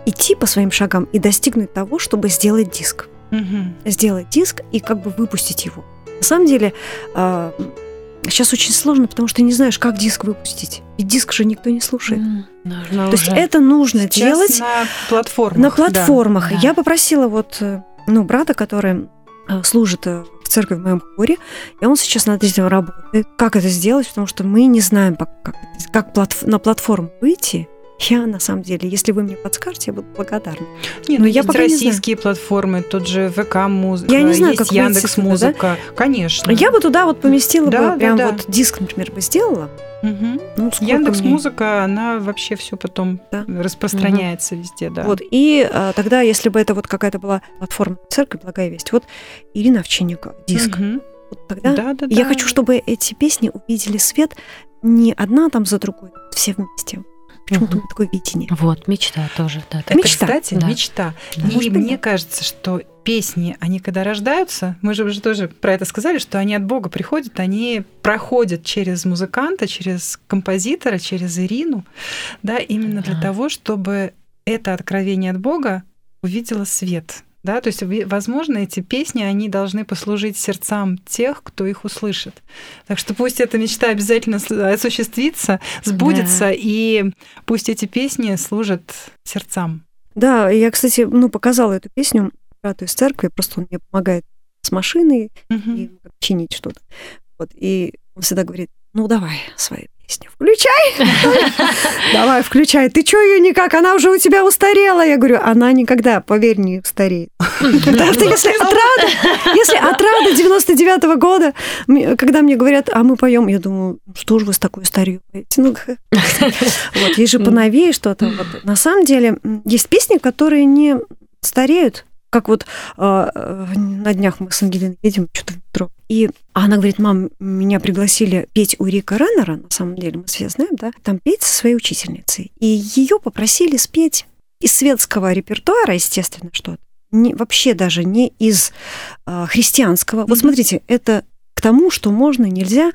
идти по своим шагам и достигнуть того, чтобы сделать диск. Мгм. Сделать диск и как бы выпустить его. На самом деле, сейчас очень сложно, потому что не знаешь, как диск выпустить. Ведь диск же никто не слушает. Нужно То есть это нужно Сейчас делать на платформах. на платформах. да. Я попросила вот э, ну, брата, который э, служит э, в церкви в моем хоре, и он сейчас над этим работает. Как это сделать? Потому что мы не знаем, как, это- как платф- на платформу выйти. Я, на самом деле, если вы мне подскажете, я буду благодарна. Не, Ну, ну, я есть пока не российские платформы, тот же ВК музыка, Я не знаю, есть как Яндекс Музыка, конечно. Я бы туда вот поместила Да, да, бы, прям да. вот диск, например, бы сделала. Мгм. Ну, Яндекс мне? Музыка, она вообще все потом Да. распространяется везде, да. Вот, и а, тогда, если бы это вот какая-то была платформа церкви, благая весть, вот Ирина Овчинникова, диск, Мгм. вот тогда Да, да, Я да. хочу, чтобы эти песни увидели свет не одна там за другой, все вместе. Почему-то у Мгм. меня такое видение. Вот, мечта тоже. Да, Это, Мечта. кстати, Да. мечта. Да. И Может мне да. кажется, что песни, они когда рождаются, мы же уже тоже про это сказали, что они от Бога приходят, они проходят через музыканта, через композитора, через Ирину, да, именно для Да. того, чтобы это откровение от Бога увидело свет. Да, то есть, возможно, эти песни, они должны послужить сердцам тех, кто их услышит. Так что пусть эта мечта обязательно осуществится, сбудется, и пусть эти песни служат сердцам. Да, я, кстати, ну, показала эту песню брату из церкви, просто он мне помогает с машиной Мгм. и чинить что-то. Вот, и он всегда говорит, ну, давай свою песню включай. Давай, включай. Ты чё ее никак? Она уже у тебя устарела. Я говорю, она никогда, поверь, не устареет. Потому что если отрада, если отрада 99 года, мне- когда мне говорят, а мы поем, я думаю, «Ну, что же вы с такой старью? Ну, вот, есть же поновее что-то. Вот. На самом деле, есть песни, которые не стареют, Как вот э, э, на днях мы с Ангелиной едем что-то в метро, и она говорит, мам, меня пригласили петь у Рика Реннера, на самом деле, мы все знаем, да, там петь со своей учительницей. И ее попросили спеть из светского репертуара, естественно, что-то. Не, вообще даже не из э, христианского. Вот смотрите, это к тому, что можно, нельзя.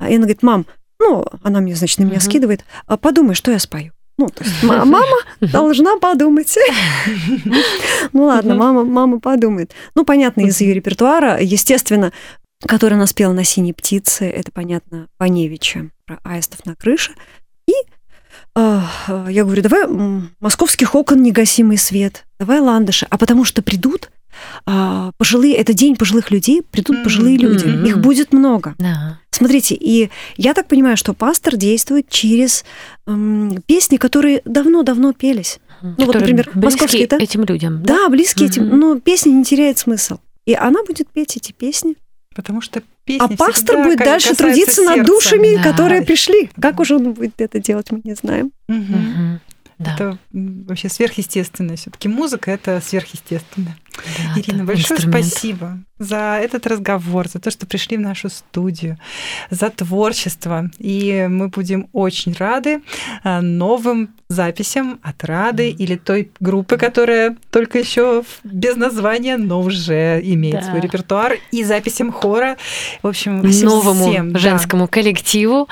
И она говорит, мам, ну, она мне, значит, на меня Мгм. скидывает, «А подумай, что я спою. Ну, то есть ма- мама должна подумать. Ну ладно, мама, мама подумает. Ну, понятно, из ее репертуара, естественно, который она спела на «Синей птице», это, понятно, Паневича про аистов на крыше. И а, я говорю, давай московских окон негасимый свет, давай ландыши. А потому что придут а, пожилые, это день пожилых людей, придут пожилые люди. Их будет много. Да. Смотрите, и я так понимаю, что пастор действует через м, песни, которые давно-давно пелись. Ну, вот, например, московские, да? этим людям. Да, близкие этим, но песня не теряет смысл. И она будет петь эти песни. Потому что песни А пастор будет дальше трудиться над сердца. душами, Да. которые пришли. Как уже он будет это делать, мы не знаем. Мгм. Да. Это вообще сверхъестественное. Все-таки музыка это сверхъестественное. Да, Ирина, большое инструмент. спасибо за этот разговор, за то, что пришли в нашу студию, за творчество. И мы будем очень рады а, новым записям от Рады или той группы, которая только еще без названия, но уже имеет Да. свой репертуар, и записям хора. В общем, всем- новому всем, да. женскому коллективу.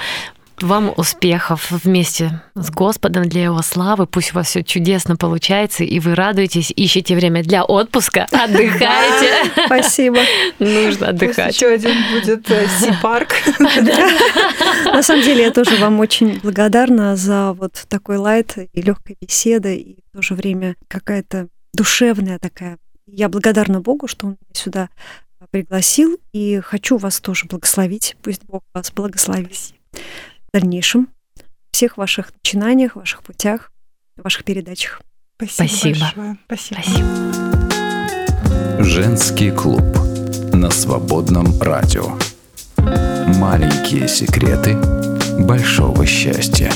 Вам успехов вместе с Господом для Его славы. Пусть у вас все чудесно получается, и вы радуетесь, ищете время для отпуска, отдыхайте. Спасибо. Нужно отдыхать. еще один будет э, Си-парк. На самом деле я тоже вам очень благодарна за вот такой лайт и легкой беседы, и в то же время какая-то душевная такая. Я благодарна Богу, что Он меня сюда пригласил, и хочу вас тоже благословить. Пусть Бог вас благословит в дальнейшем, всех ваших начинаниях, ваших путях, ваших передачах. Спасибо, Спасибо. большое. Спасибо. Спасибо. Женский клуб на свободном радио. Маленькие секреты большого счастья.